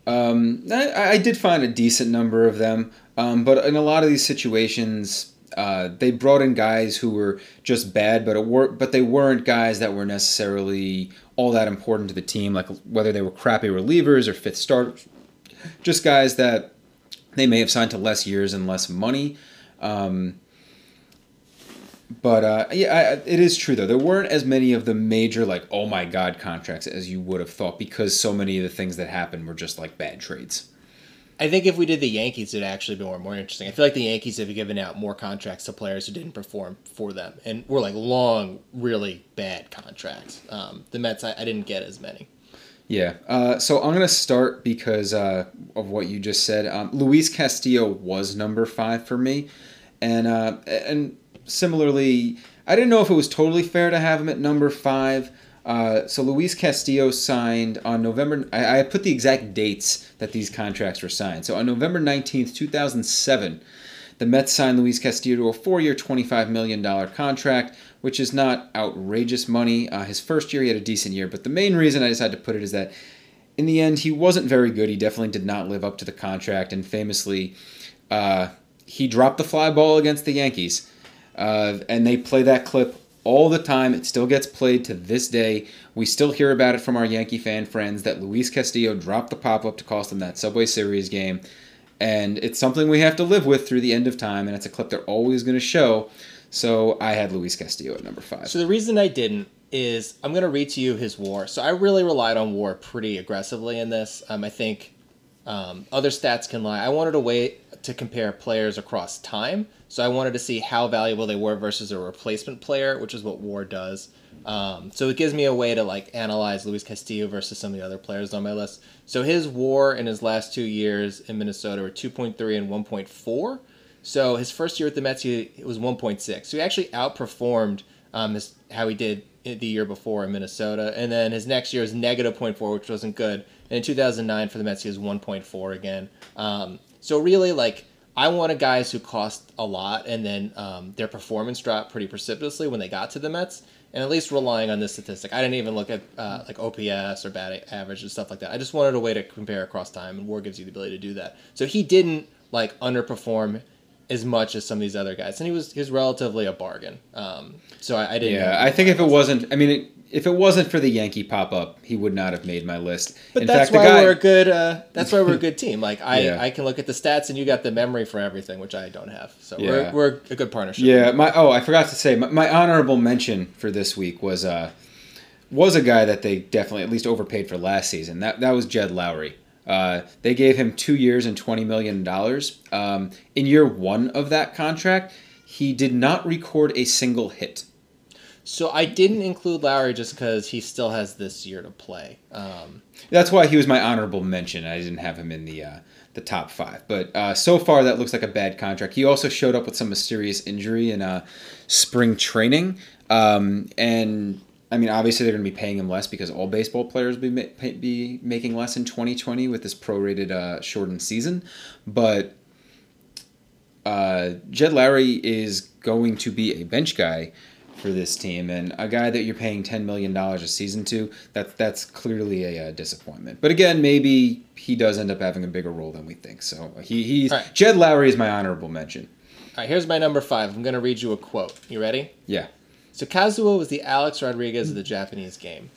Um, I, I did find a decent number of them, um, but in a lot of these situations, uh, they brought in guys who were just bad, but it were, but they weren't guys that were necessarily all that important to the team. Like whether they were crappy relievers or fifth starters, just guys that they may have signed to less years and less money. Um, but uh, yeah, I, it is true though. There weren't as many of the major like oh my god contracts as you would have thought because so many of the things that happened were just like bad trades. I think if we did the Yankees, it'd actually be more more interesting. I feel like the Yankees have given out more contracts to players who didn't perform for them, and were like long, really bad contracts. Um, the Mets, I, I didn't get as many. Yeah. Uh, so I'm gonna start because uh, of what you just said. Um, Luis Castillo was number five for me, and uh, and similarly, I didn't know if it was totally fair to have him at number five. Uh, so Luis Castillo signed on November. I, I put the exact dates that these contracts were signed. So on November nineteenth, two thousand seven, the Mets signed Luis Castillo to a four-year, twenty-five million dollar contract, which is not outrageous money. Uh, his first year, he had a decent year, but the main reason I decided to put it is that in the end, he wasn't very good. He definitely did not live up to the contract, and famously, uh, he dropped the fly ball against the Yankees. Uh, and they play that clip all the time. It still gets played to this day. We still hear about it from our Yankee fan friends that Luis Castillo dropped the pop up to cost them that Subway Series game. And it's something we have to live with through the end of time, and it's a clip they're always going to show. So I had Luis Castillo at number five. So the reason I didn't is I'm going to read to you his WAR. So I really relied on WAR pretty aggressively in this. Um, I think um, other stats can lie. I wanted a way to compare players across time. So I wanted to see how valuable they were versus a replacement player, which is what WAR does. Um, so it gives me a way to like analyze Luis Castillo versus some of the other players on my list. So his WAR in his last two years in Minnesota were 2.3 and 1.4. So his first year with the Mets, he it was 1.6. So he actually outperformed um, his, how he did the year before in Minnesota. And then his next year was negative 0.4, which wasn't good. And in 2009 for the Mets, he was 1.4 again. Um, so really, like, I wanted guys who cost a lot and then um, their performance dropped pretty precipitously when they got to the Mets. And at least relying on this statistic, I didn't even look at uh, like OPS or batting average and stuff like that. I just wanted a way to compare across time, and WAR gives you the ability to do that. So he didn't like underperform as much as some of these other guys, and he was he was relatively a bargain. Um, so I, I didn't. Yeah, I think if it wasn't, I mean, it, if it wasn't for the Yankee pop up, he would not have made my list. But In that's fact, the why guy, we're a good. Uh, that's why we're a good team. Like I, Yeah. I can look at the stats, and you got the memory for everything, which I don't have. So Yeah. we're we're a good partnership. Yeah, my oh, I forgot to say my, my honorable mention for this week was uh was a guy that they definitely at least overpaid for last season. That that was Jed Lowrie. Uh, they gave him two years and twenty million dollars. Um, in year one of that contract, he did not record a single hit. So I didn't include Lowrie just because he still has this year to play. Um, That's why he was my honorable mention. I didn't have him in the uh, the top five. But uh, so far, that looks like a bad contract. He also showed up with some mysterious injury in uh, spring training, um, and I mean, obviously they're going to be paying him less because all baseball players will be ma- be making less in 2020 with this prorated uh, shortened season. But uh, Jed Lowrie is going to be a bench guy for this team, and a guy that you're paying ten million dollars a season to, that that's clearly a, uh disappointment. But again, maybe he does end up having a bigger role than we think. So he he's right. Jed Lowrie is my honorable mention. all right, here's my number five. I'm going to read you a quote. You ready? Yeah, So Kazuo was the Alex Rodriguez of the Japanese game.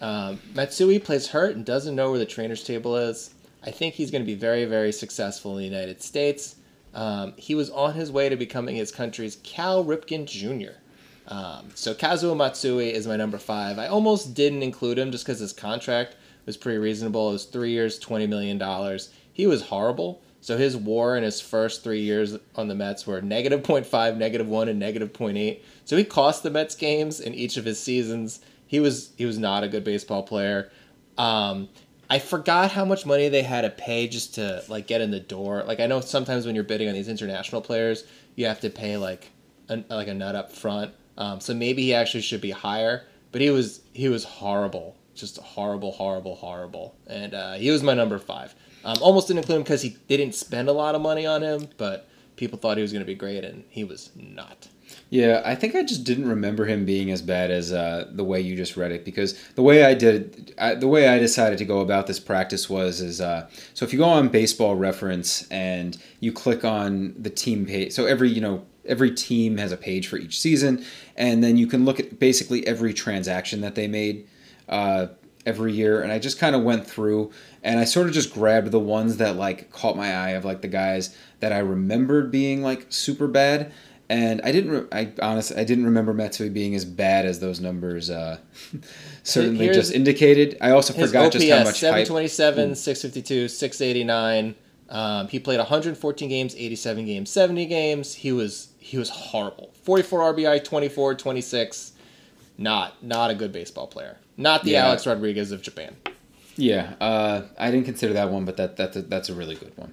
Um, Matsui plays hurt and doesn't know where the trainer's table is. I think he's going to be very, very successful in the United States. Um, he was on his way to becoming his country's Cal Ripken Jr. Um, so Kazuo Matsui is my number five. I almost didn't include him just because his contract was pretty reasonable. It was three years, twenty million dollars. He was horrible. So his WAR in his first three years on the Mets were negative 0.5, negative one, and negative 0.8. So he cost the Mets games in each of his seasons. He was he was not a good baseball player. Um, I forgot how much money they had to pay just to like get in the door. Like I know sometimes when you're bidding on these international players, you have to pay like a, like a nut up front. Um, so maybe he actually should be higher. But he was he was horrible, just horrible, horrible, horrible. And uh, he was my number five. Um, almost didn't include him because he didn't spend a lot of money on him, but people thought he was going to be great, and he was not. Yeah, I think I just didn't remember him being as bad as uh, the way you just read it because the way I did I, the way I decided to go about this practice was is uh, so if you go on Baseball Reference and you click on the team page, so every you know every team has a page for each season, and then you can look at basically every transaction that they made uh, every year. And I just kind of went through and I sort of just grabbed the ones that like caught my eye of like the guys that I remembered being like super bad and I didn't. Re- I honestly, I didn't remember Matsui being as bad as those numbers uh, certainly Here's just indicated. I also forgot OPS, just how much hype. 727, 652, 689. Um, he played 114 games, 87 games, 70 games. He was he was horrible. 44 RBI, 24, 26. Not not a good baseball player. Not the Yeah. Alex Rodriguez of Japan. Yeah, uh, I didn't consider that one, but that that's a, that's a really good one.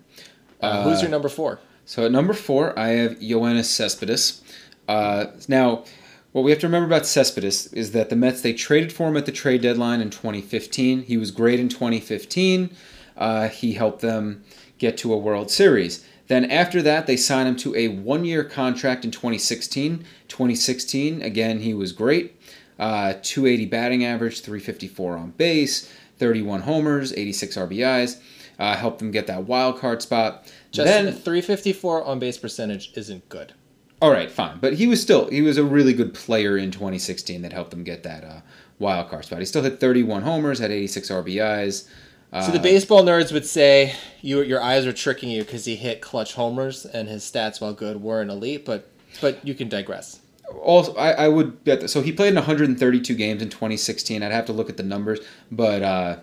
Uh, who's your number four? So at number four, I have Yoenis Cespedes. Uh, now, what we have to remember about Cespedes is that the Mets they traded for him at the trade deadline in 2015. He was great in 2015. Uh, he helped them get to a World Series. Then after that, they signed him to a one-year contract in 2016. 2016, again, he was great. Uh, 280 batting average, 354 on base, 31 homers, 86 RBIs. Uh, helped them get that wild card spot. Then 354 on base percentage isn't good. all right, fine, but he was still he was a really good player in 2016 that helped them get that uh, wild card spot. He still hit 31 homers, had 86 RBIs. Uh, So the baseball nerds would say you, your eyes are tricking you because he hit clutch homers and his stats, while good, weren't elite. But but you can digress. Also I, I would bet that, so he played in 132 games in 2016. I'd have to look at the numbers, but uh,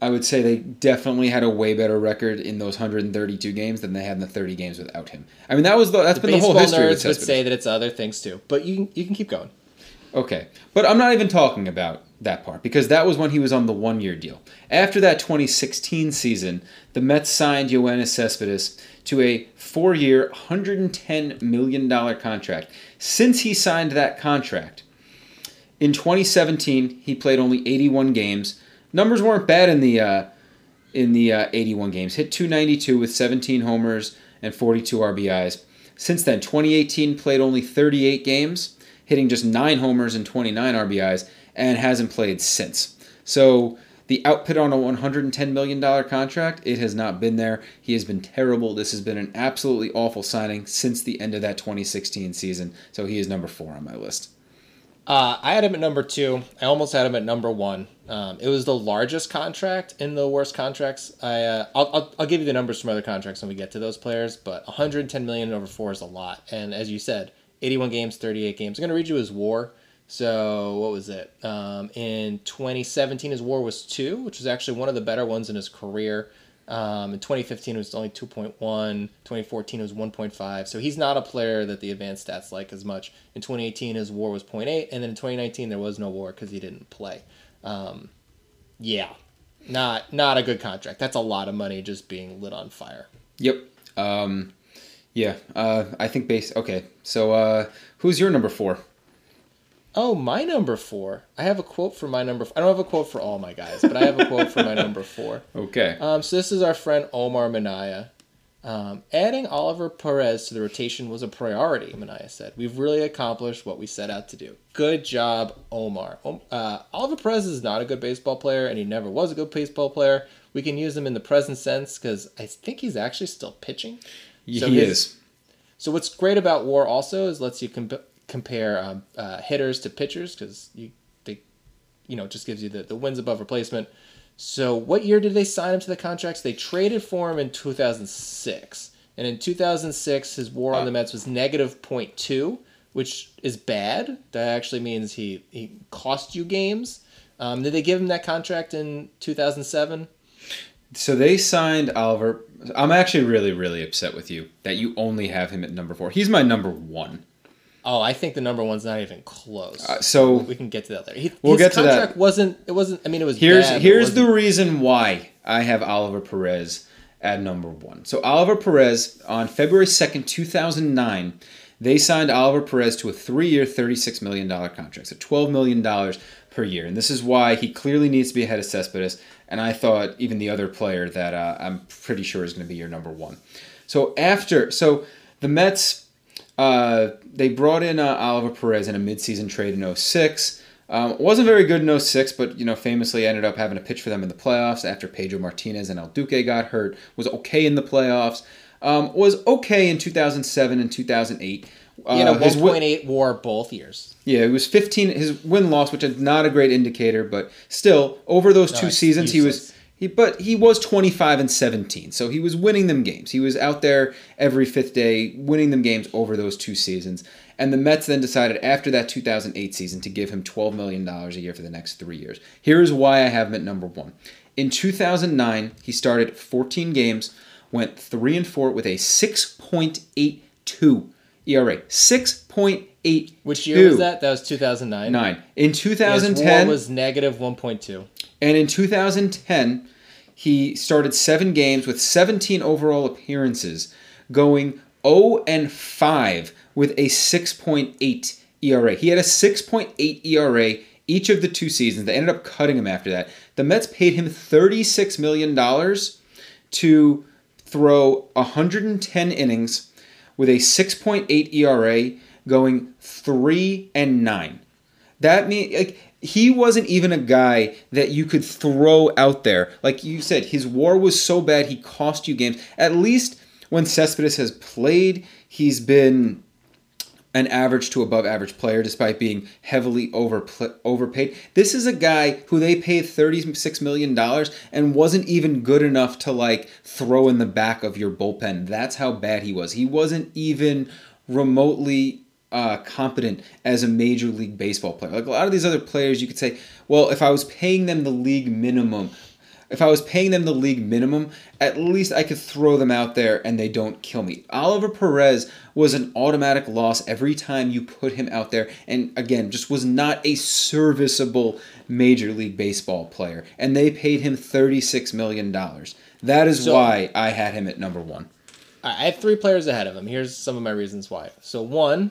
I would say they definitely had a way better record in those 132 games than they had in the 30 games without him. I mean that was the, that's been the whole history nerds would say that it's other things too. But you can, you can keep going. Okay, but I'm not even talking about that part because that was when he was on the one year deal. After that 2016 season, the Mets signed Yoenis Cespedes to a four year, $110 million contract. Since he signed that contract, in 2017, he played only 81 games. Numbers weren't bad in the uh, in the uh, 81 games. Hit 292 with 17 homers and 42 RBIs. Since then, 2018 played only 38 games, hitting just 9 homers and 29 RBIs, and hasn't played since. So the output on a 110 million dollar contract, it has not been there. He has been terrible. This has been an absolutely awful signing since the end of that 2016 season. So he is number four on my list. Uh, I had him at number two. I almost had him at number one. Um, it was the largest contract in the worst contracts. I uh, I'll, I'll, I'll give you the numbers from other contracts when we get to those players, but 110 million over four is a lot. And as you said, 81 games, 38 games. I'm gonna read you his WAR. So what was it? Um, in 2017, his WAR was two, which was actually one of the better ones in his career. Um, in 2015, it was only 2.1. 2014, it was 1.5. So he's not a player that the advanced stats like as much. In 2018, his WAR was 0.8, and then in 2019, there was no WAR because he didn't play. Um, yeah, not not a good contract. That's a lot of money just being lit on fire. Yep. Um, yeah. Uh, I think base. Okay. So uh, who's your number four? Oh, my number four. I have a quote for my number. I don't have a quote for all my guys, but I have a quote for my number four. Okay. Um, so this is our friend Omar Minaya. Um, adding Oliver Perez to the rotation was a priority, Minaya said. We've really accomplished what we set out to do. Good job, Omar. Um, uh, Oliver Perez is not a good baseball player, and he never was a good baseball player. We can use him in the present sense because I think he's actually still pitching. So he his- is. So what's great about WAR also is lets you comp- compare um, uh, hitters to pitchers because you they, you know, just gives you the, the wins above replacement. So what year did they sign him to the contracts? They traded for him in 2006, and in 2006 his WAR on the Mets was negative 0.2, which is bad. That actually means he he cost you games. Um, did they give him that contract in 2007? So they signed Oliver. I'm actually really, really upset with you that you only have him at number four. He's my number one. Oh, I think the number one's not even close. Uh, so we can get to that later. He, We'll get to that. contract wasn't. It wasn't. I mean, it was. here's bad, here's the reason why I have Oliver Perez at number one. So Oliver Perez on February second, two thousand nine, they signed Oliver Perez to a three-year, thirty-six million dollar contract, so twelve million dollars per year, and this is why he clearly needs to be ahead of Cespedes. And I thought even the other player that uh, I'm pretty sure is going to be your number one. So after, so the Mets, uh, they brought in uh, Oliver Perez in a midseason trade in 06. Um, wasn't very good in 06, but you know, famously ended up having to pitch for them in the playoffs after Pedro Martinez and El Duque got hurt. Was okay in the playoffs. Um, was okay in 2007 and 2008. Uh, He had a his wi- 1.8 WAR both years. yeah, it was 15. His win loss, which is not a great indicator, but still over those No, two seasons, he was useless. He. But he was 25 and 17, so he was winning them games. He was out there every fifth day, winning them games over those two seasons. And the Mets then decided after that 2008 season to give him 12 million dollars a year for the next three years. Here's why I have him at number one. In 2009, he started 14 games, went three and four with a 6.82 ERA. 6.8. Which year was that? That was 2009. Nine. In His 2010, WAR was negative 1.2. and in 2010, he started seven games with 17 overall appearances, going 0 and 5 with a 6.8 ERA. He had a 6.8 ERA each of the two seasons. They ended up cutting him after that. The Mets paid him $36 million to throw 110 innings with a 6.8 ERA, going 3 and 9. That mean like he wasn't even a guy that you could throw out there. Like you said, his war was so bad he cost you games. At least when Cespedes has played, he's been an average to above average player despite being heavily over overpaid. This is a guy who they paid 36 million dollars and wasn't even good enough to like throw in the back of your bullpen. That's how bad he was. He wasn't even remotely uh, competent as a major league baseball player. Like a lot of these other players, you could say, well, if I was paying them the league minimum, if I was paying them the league minimum, at least I could throw them out there and they don't kill me. Oliver Perez was an automatic loss every time you put him out there, and again, just was not a serviceable Major League Baseball player. And they paid him $36 million. That is So- why I had him at number one. I I have three players ahead of him. Here's some of my reasons why. So one,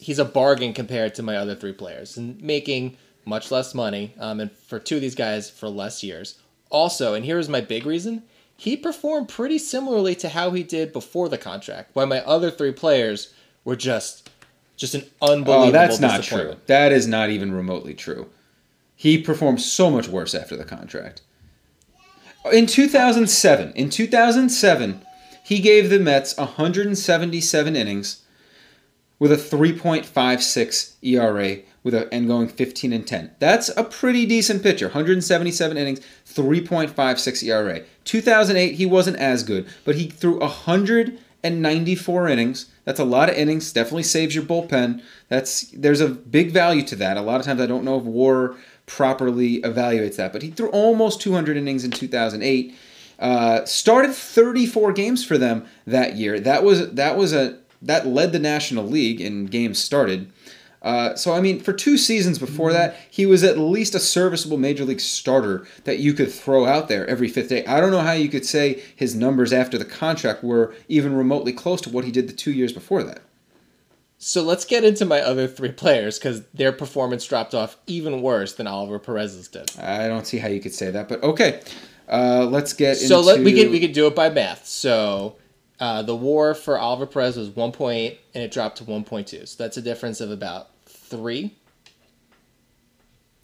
he's a bargain compared to my other three players, and making much less money. Um, and for two of these guys, for less years. Also, and here's my big reason: he performed pretty similarly to how he did before the contract. While my other three players were just, just an unbelievable. Oh, that's not true. That is not even remotely true. He performed so much worse after the contract. In 2007, in 2007, he gave the Mets 177 innings with a 3.56 ERA with a and going 15 and 10. That's a pretty decent pitcher. 177 innings, 3.56 ERA. 2008 he wasn't as good, but he threw 194 innings. That's a lot of innings. Definitely saves your bullpen. That's there's a big value to that. A lot of times I don't know if WAR properly evaluates that, but he threw almost 200 innings in 2008. Uh, started 34 games for them that year. That was that was a that led the National League in games started. Uh, so I mean, for two seasons before that, he was at least a serviceable major league starter that you could throw out there every fifth day. I don't know how you could say his numbers after the contract were even remotely close to what he did the two years before that. So let's get into my other three players because their performance dropped off even worse than Oliver Perez's did. I don't see how you could say that, but okay. Uh, let's get So into. let, we could we could do it by math. So uh, the WAR for Oliver Perez was 1.8 and it dropped to 1.2. So that's a difference of about three.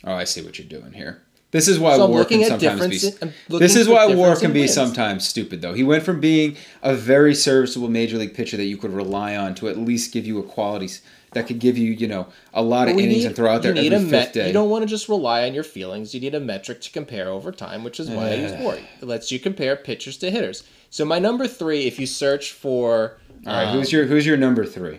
Oh, I see what you're doing here. This is why So war can sometimes be. in- This is why war can be wins. sometimes stupid, though. He went from being a very serviceable major league pitcher that you could rely on to at least give you a quality that could give you, you know, a lot of We innings need- and throw out there every a fifth met- day. You don't want to just rely on your feelings. You need a metric to compare over time, which is why I use. WAR. It lets you compare pitchers to hitters. So my number three, if you search for, All right, um, who's your who's your number three?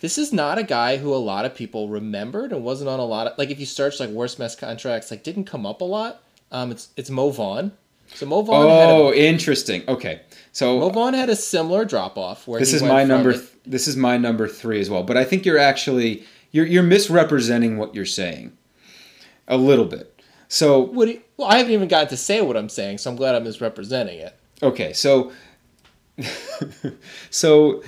this is not a guy who a lot of people remembered and wasn't on a lot of like if you search like worst mess contracts, like didn't come up a lot. Um, it's it's Mo Vaughn. So Mo Vaughn had Oh, a, interesting. Okay, so Mo Vaughn had a similar drop off where this is my number. Th- this is my number three as well. But I think you're actually you're you're misrepresenting what you're saying a little bit. So What you- well, I haven't even gotten to say what I'm saying, so I'm glad I'm misrepresenting it. okay, so so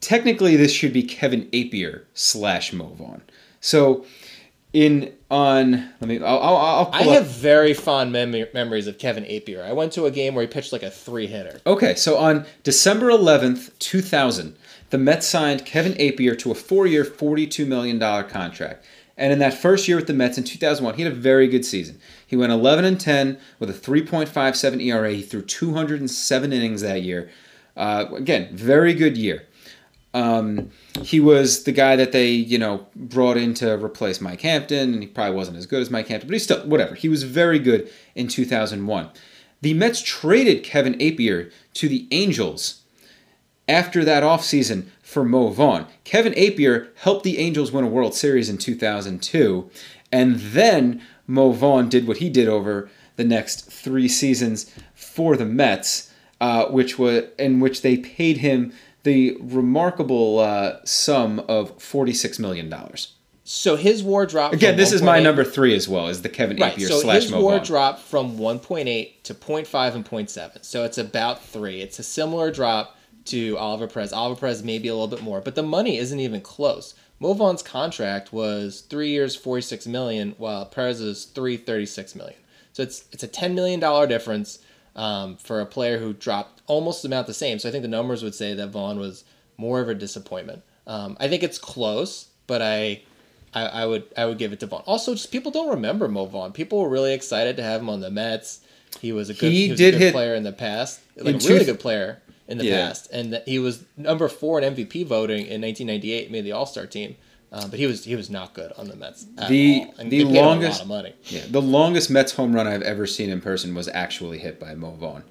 technically this should be Kevin Appier slash Mo Vaughn. So in on let me I'll I'll, I'll I up- have very fond mem- memories of Kevin Appier. I went to a game where he pitched like a three hitter. Okay, so on December 11th, 2000, the Mets signed Kevin Appier to a four year, $42 million contract. And in that first year with the Mets in 2001, he had a very good season. He went 11 and 10 with a 3.57 ERA. He threw 207 innings that year. Uh, again, very good year. Um, he was the guy that they, you know, brought in to replace Mike Hampton, and he probably wasn't as good as Mike Hampton, but he's still whatever. He was very good in 2001. The Mets traded Kevin Appier to the Angels after that offseason for Mo Vaughn. Kevin Appier helped the Angels win a World Series in 2002, and then Mo Vaughn did what he did over the next three seasons for the Mets, uh, which was in which they paid him the remarkable uh, sum of forty-six million dollars. So his WAR dropped. Again, this is my 1.8 number three as well, is the Kevin Right. Appier So slash his Mo WAR dropped from 1.8 to 0.5 and 0.7. So it's about three. It's a similar drop to Oliver Perez. Oliver Perez maybe a little bit more, but the money isn't even close. Mo Vaughn's contract was three years, 46 million, while Perez's three, 36 million. So it's it's a 10 million dollar difference um, for a player who dropped almost about the same. So I think the numbers would say that Vaughn was more of a disappointment. Um, I think it's close, but I I, I would I would give it to Vaughn. Also, just people don't remember Mo Vaughn. People were really excited to have him on the Mets. He was a good, He he was did a good hit- player in the past, like a really good player in the Yeah. past, and he was number four in MVP voting in 1998, made the All Star team. Uh, but he was he was not good on the Mets. At The- the they paid him longest- a lot of money. Yeah, the longest Mets home run I've ever seen in person was actually hit by Mo Vaughn.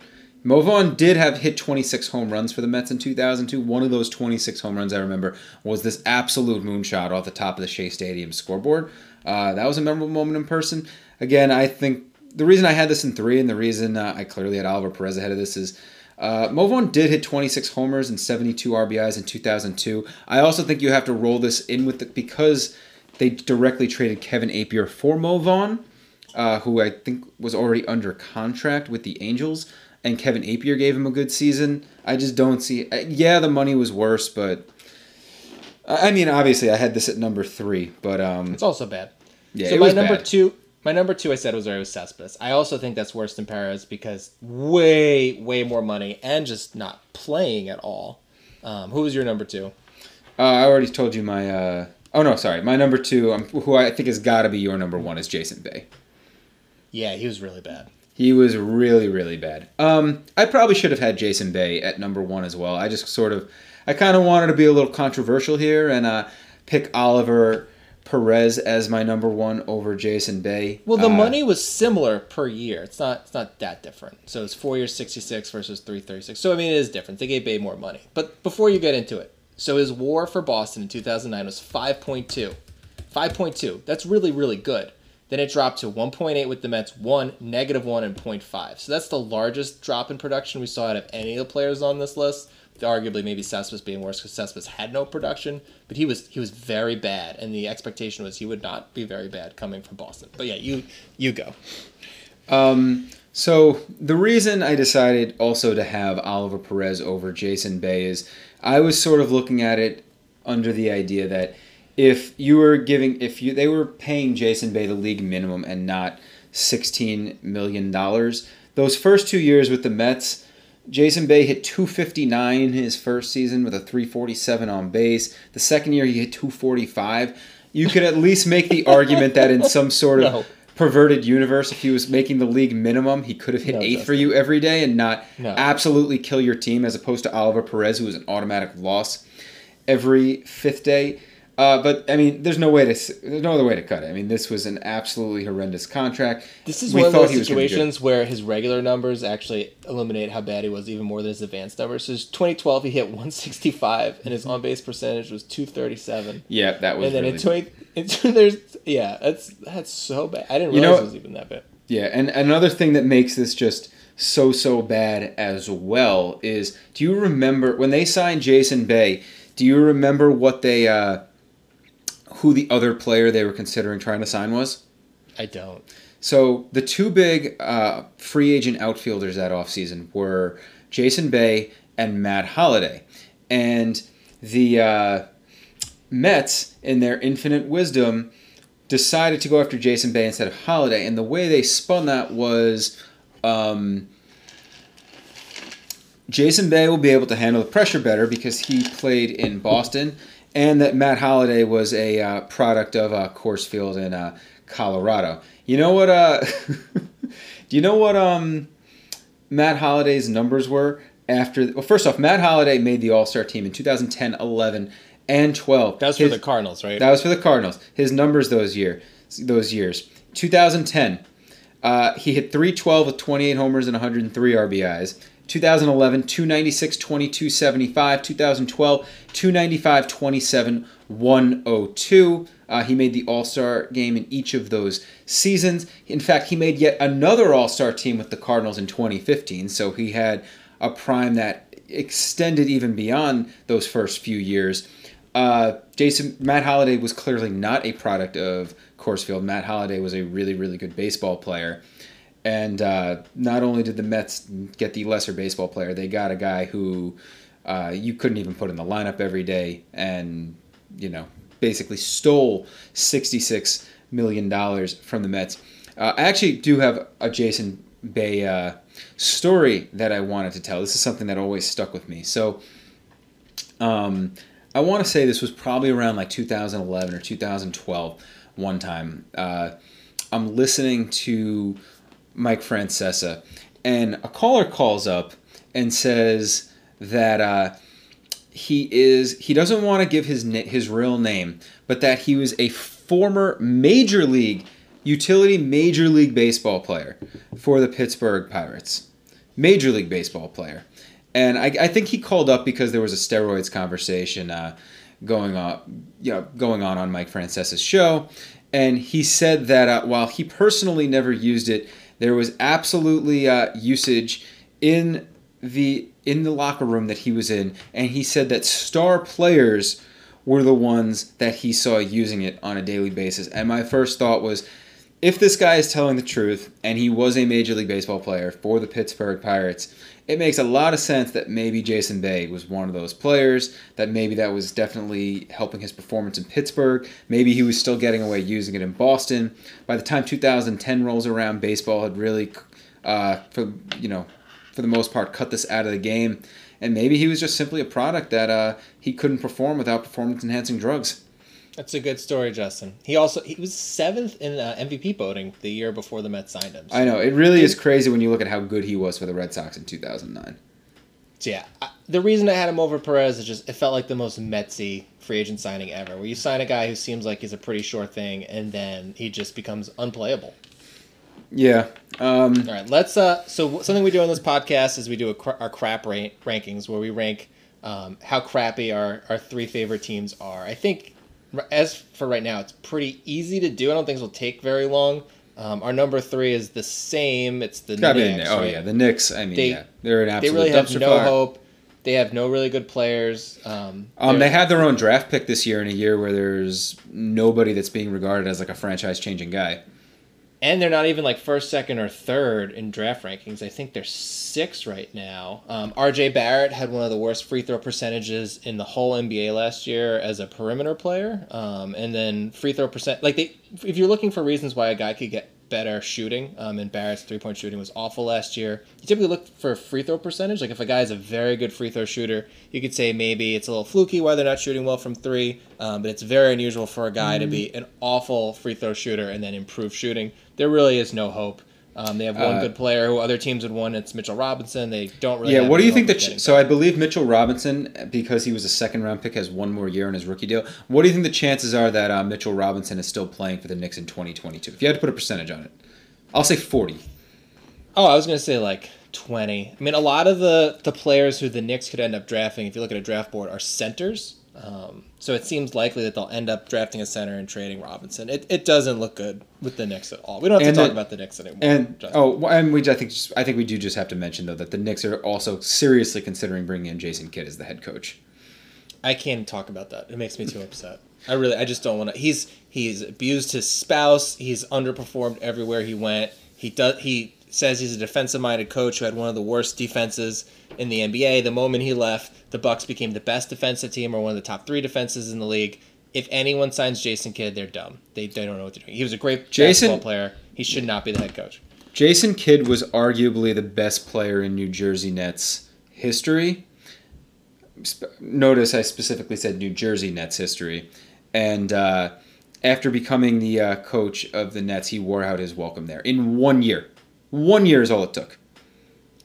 Mo Vaughn did have hit 26 home runs for the Mets in 2002. One of those 26 home runs I remember was this absolute moonshot off the top of the Shea Stadium scoreboard. Uh, that was a memorable moment in person. Again, I think the reason I had this in three and the reason uh, I clearly had Oliver Perez ahead of this is uh, Mo Vaughn did hit 26 homers and 72 RBIs in 2002. I also think you have to roll this in with the, because they directly traded Kevin Appier for Mo Vaughn uh, who I think was already under contract with the Angels, and Kevin Appier gave him a good season. I just don't see. uh, Yeah, the money was worse, but I mean, obviously, I had this at number three, but um, It's also bad. yeah, so it my was number bad. two, my number two, I said was Ario Cespedes. I also think that's worse than Perez because way, way more money and just not playing at all. Um, who was your number two? Uh, I already told you my. Uh, oh no, sorry, my number two, um, who I think has got to be your number one, is Jason Bay. Yeah, he was really bad. He was really, really bad. Um, I probably should have had Jason Bay at number one as well. I just sort of, I kind of wanted to be a little controversial here and uh, pick Oliver Perez as my number one over Jason Bay. Well, the Uh, money was similar per year. It's not. It's not that different. So it's four years, sixty six versus three thirty six. So I mean, it is different. They gave Bay more money. But before you get into it, so his WAR for Boston in two thousand nine was five point two. Five point two. That's really really good. Then it dropped to one point eight with the Mets, one negative one and 0.5. So that's the largest drop in production we saw out of any of the players on this list. Arguably, maybe Cespedes being worse because Cespedes had no production, but he was he was very bad, and the expectation was he would not be very bad coming from Boston. But yeah, you you go. Um, so the reason I decided also to have Oliver Perez over Jason Bay is I was sort of looking at it under the idea that if you were giving if you they were paying Jason Bay the league minimum and not 16 million dollars those first 2 years with the Mets Jason Bay hit 259 his first season with a 347 on base the second year he hit 245 you could at least make the argument that in some sort of No. perverted universe, if he was making the league minimum, he could have hit No, eight for you every day and not No. absolutely kill your team, as opposed to Oliver Perez, who was an automatic loss every fifth day. Uh, but I mean, there's no way to there's no other way to cut it. I mean, this was an absolutely horrendous contract. This is We one of those he was gonna be good. situations where his regular numbers actually eliminate how bad he was even more than his advanced numbers. So his 2012 he hit 165 and his on base percentage was 237. Yeah, that was And then really in 20 in, there's yeah, that's that's so bad. I didn't You realize know- it was even that bad. Yeah, and another thing that makes this just so so bad as well is do you remember when they signed Jason Bay? Do you remember what they uh, who the other player they were considering trying to sign was? I don't. So the two big uh, free agent outfielders that offseason were Jason Bay and Matt Holliday. And the uh, Mets, in their infinite wisdom, decided to go after Jason Bay instead of Holliday. And the way they spun that was um, Jason Bay will be able to handle the pressure better because he played in Boston, and that Matt Holliday was a uh, product of uh, Coors Field in uh, Colorado. You know what? Uh, do you know what um, Matt Holliday's numbers were after? Well, first off, Matt Holliday made the All Star team in 2010, 11, and 12. That was His- for the Cardinals, right? that was for the Cardinals. His numbers those year those years. 2010, uh, he hit 312 with 28 homers and 103 RBIs. 2011, 296, 22, 75. 2012, 295, 27, 102. Uh, he made the All Star game in each of those seasons. In fact, he made yet another All Star team with the Cardinals in 2015. So he had a prime that extended even beyond those first few years. Uh, Jason Matt Holliday was clearly not a product of Coors Field. Matt Holliday was a really, really good baseball player. And uh, not only did the Mets get the lesser baseball player, they got a guy who uh, you couldn't even put in the lineup every day and, you know, basically stole $66 million from the Mets. Uh, I actually do have a Jason Bay uh, story that I wanted to tell. This is something that always stuck with me. So, um, I want to say this was probably around like 2011 or 2012 one time. Uh, I'm listening to Mike Francesa, and a caller calls up and says that uh, he is he doesn't want to give his his real name, but that he was a former major league utility major league baseball player for the Pittsburgh Pirates. Major league baseball player. And I, I think he called up because there was a steroids conversation uh, going on, you know, going on on Mike Francesa's show, and he said that uh, while he personally never used it, there was absolutely uh, usage in the in the locker room that he was in, and he said that star players were the ones that he saw using it on a daily basis. And my first thought was, if this guy is telling the truth and he was a major league baseball player for the Pittsburgh Pirates, it makes a lot of sense that maybe Jason Bay was one of those players, that maybe that was definitely helping his performance in Pittsburgh. Maybe he was still getting away using it in Boston. By the time 2010 rolls around, baseball had really, uh, for you know, for the most part, cut this out of the game. And maybe he was just simply a product that uh, he couldn't perform without performance enhancing drugs. That's a good story, Justin. He also he was seventh in uh, MVP voting the year before the Mets signed him. So, I know it really is crazy when you look at how good he was for the Red Sox in 2009. so yeah, I, the reason I had him over Perez is just it felt like the most Metsy free agent signing ever, where you sign a guy who seems like he's a pretty sure thing, and then he just becomes unplayable. Yeah. Um, All right, let's. Uh, so something we do on this podcast is we do cra- our crap rank- rankings where we rank um, how crappy our, our three favorite teams are. I think as for right now, it's pretty easy to do. I don't think this will take very long. Um, our number three is the same. It's the gotta be the Knicks. Oh right? yeah, the Knicks. I mean, They- yeah, they're an they really have no fire. hope. They have no really good players. Um, Um, they had their own draft pick this year in a year where there's nobody that's being regarded as like a franchise changing guy. And they're not even like first, second, or third in draft rankings. I think they're six right now. Um, R.J. Barrett had one of the worst free throw percentages in the whole NBA last year as a perimeter player. Um, and then free throw percent, like they, if you're looking for reasons why a guy could get better shooting, um, and Barrett's three point shooting was awful last year. You typically look for free throw percentage. Like if a guy is a very good free throw shooter, you could say maybe it's a little fluky why they're not shooting well from three. Um, but it's very unusual for a guy to be an awful free throw shooter and then improve shooting. There really is no hope. Um, they have one Uh, good player who other teams would want. It's Mitchell Robinson. They don't really. yeah. have What do you think that? getting so I believe Mitchell Robinson, because he was a second round pick, has one more year in his rookie deal. What do you think the chances are that uh, Mitchell Robinson is still playing for the Knicks in 2022? If you had to put a percentage on it, I'll say 40. Oh, I was gonna say like twenty. I mean, a lot of the the players who the Knicks could end up drafting, if you look at a draft board, are centers. Um, so it seems likely that they'll end up drafting a center and trading Robinson. It, it doesn't look good with the Knicks at all. We don't have And to talk about the Knicks anymore. And Justin. oh, and we I think I think we do just have to mention though that the Knicks are also seriously considering bringing in Jason Kidd as the head coach. I can't talk about that. It makes me too upset. I really, I just don't want to. He's he's abused his spouse. He's underperformed everywhere he went. He does. He says he's a defensive-minded coach who had one of the worst defenses in the NBA. The moment he left, the Bucks became the best defensive team or one of the top three defenses in the league. If anyone signs Jason Kidd, they're dumb. They, they don't know what they're doing. He was a great Jason- basketball player. He should not be the head coach. Jason Kidd was arguably the best player in New Jersey Nets history. Notice I specifically said New Jersey Nets history. And uh, after becoming the uh, coach of the Nets, he wore out his welcome there in one year. One year is all it took.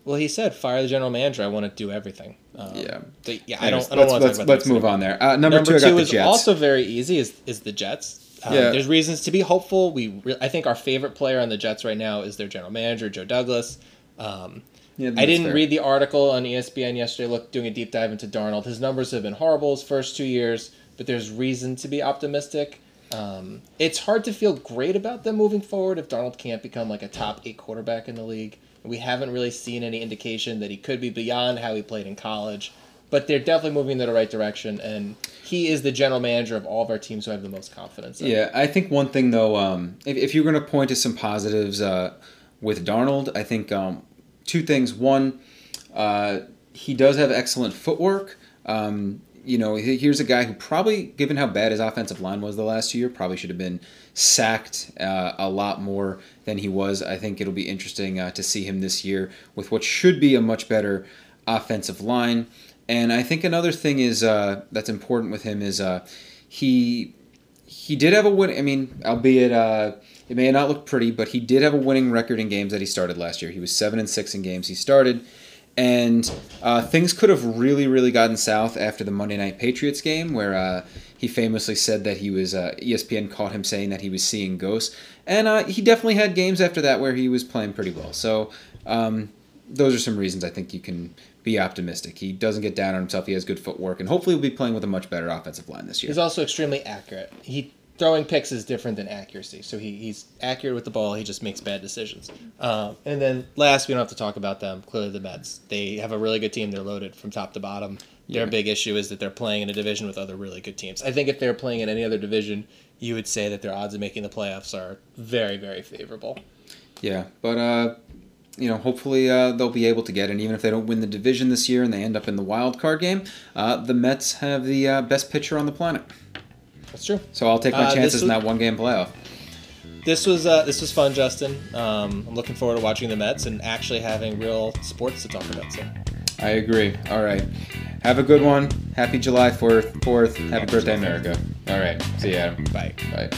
Well, he said, "Fire the general manager. I want to do everything." Um, Yeah. the- yeah. I don't. I don't let's, want to let's, talk about let's the move on there. Uh, number, Number two, I got two the is Jets. also very easy. Is is the Jets? Um, Yeah. There's reasons to be hopeful. We re- I think our favorite player on the Jets right now is their general manager Joe Douglas. Um, Yeah, I didn't fair. read the article on ESPN yesterday. Look, doing a deep dive into Darnold. His numbers have been horrible his first two years, but there's reason to be optimistic. Um, it's hard to feel great about them moving forward if Darnold can't become like a top eight quarterback in the league. We haven't really seen any indication that he could be beyond how he played in college, but they're definitely moving in the right direction. And he is the general manager of all of our teams who I have the most confidence in. Yeah, I think one thing though, um, if, if you're going to point to some positives uh, with Darnold, I think um, two things. One, uh, he does have excellent footwork. Um, you know, here's a guy who probably, given how bad his offensive line was the last year, probably should have been sacked uh, a lot more than he was. I think it'll be interesting uh, to see him this year with what should be a much better offensive line. And I think another thing is uh, that's important with him is uh, he he did have a win. I mean, albeit uh, it may not look pretty, but he did have a winning record in games that he started last year. He was seven and six in games he started, and uh, things could have really, really gotten south after the Monday Night Patriots game, where uh, he famously said that he was. Uh, ESPN caught him saying that he was seeing ghosts, and uh, he definitely had games after that where he was playing pretty well. So. Um, those are some reasons I think you can be optimistic. He doesn't get down on himself. He has good footwork, and hopefully, he'll be playing with a much better offensive line this year. He's also extremely accurate. He throwing picks is different than accuracy. So he, he's accurate with the ball. He just makes bad decisions. Um, and then last, we don't have to talk about them. Clearly, the Mets. They have a really good team. They're loaded from top to bottom. Their Yeah. big issue is that they're playing in a division with other really good teams. I think if they're playing in any other division, you would say that their odds of making the playoffs are very, very favorable. Yeah, but uh, you know, hopefully uh, they'll be able to get. And even if they don't win the division this year and they end up in the wild card game, uh, the Mets have the uh, best pitcher on the planet. That's true. So I'll take my uh, chances was, in that one game playoff. This was uh, this was fun, Justin. Um, I'm looking forward to watching the Mets and actually having real sports to talk about. So. I agree. All right. Have a good one. Happy July 4th. 4th. Happy, Happy birthday, America. All right. See you, Adam. Bye. Bye.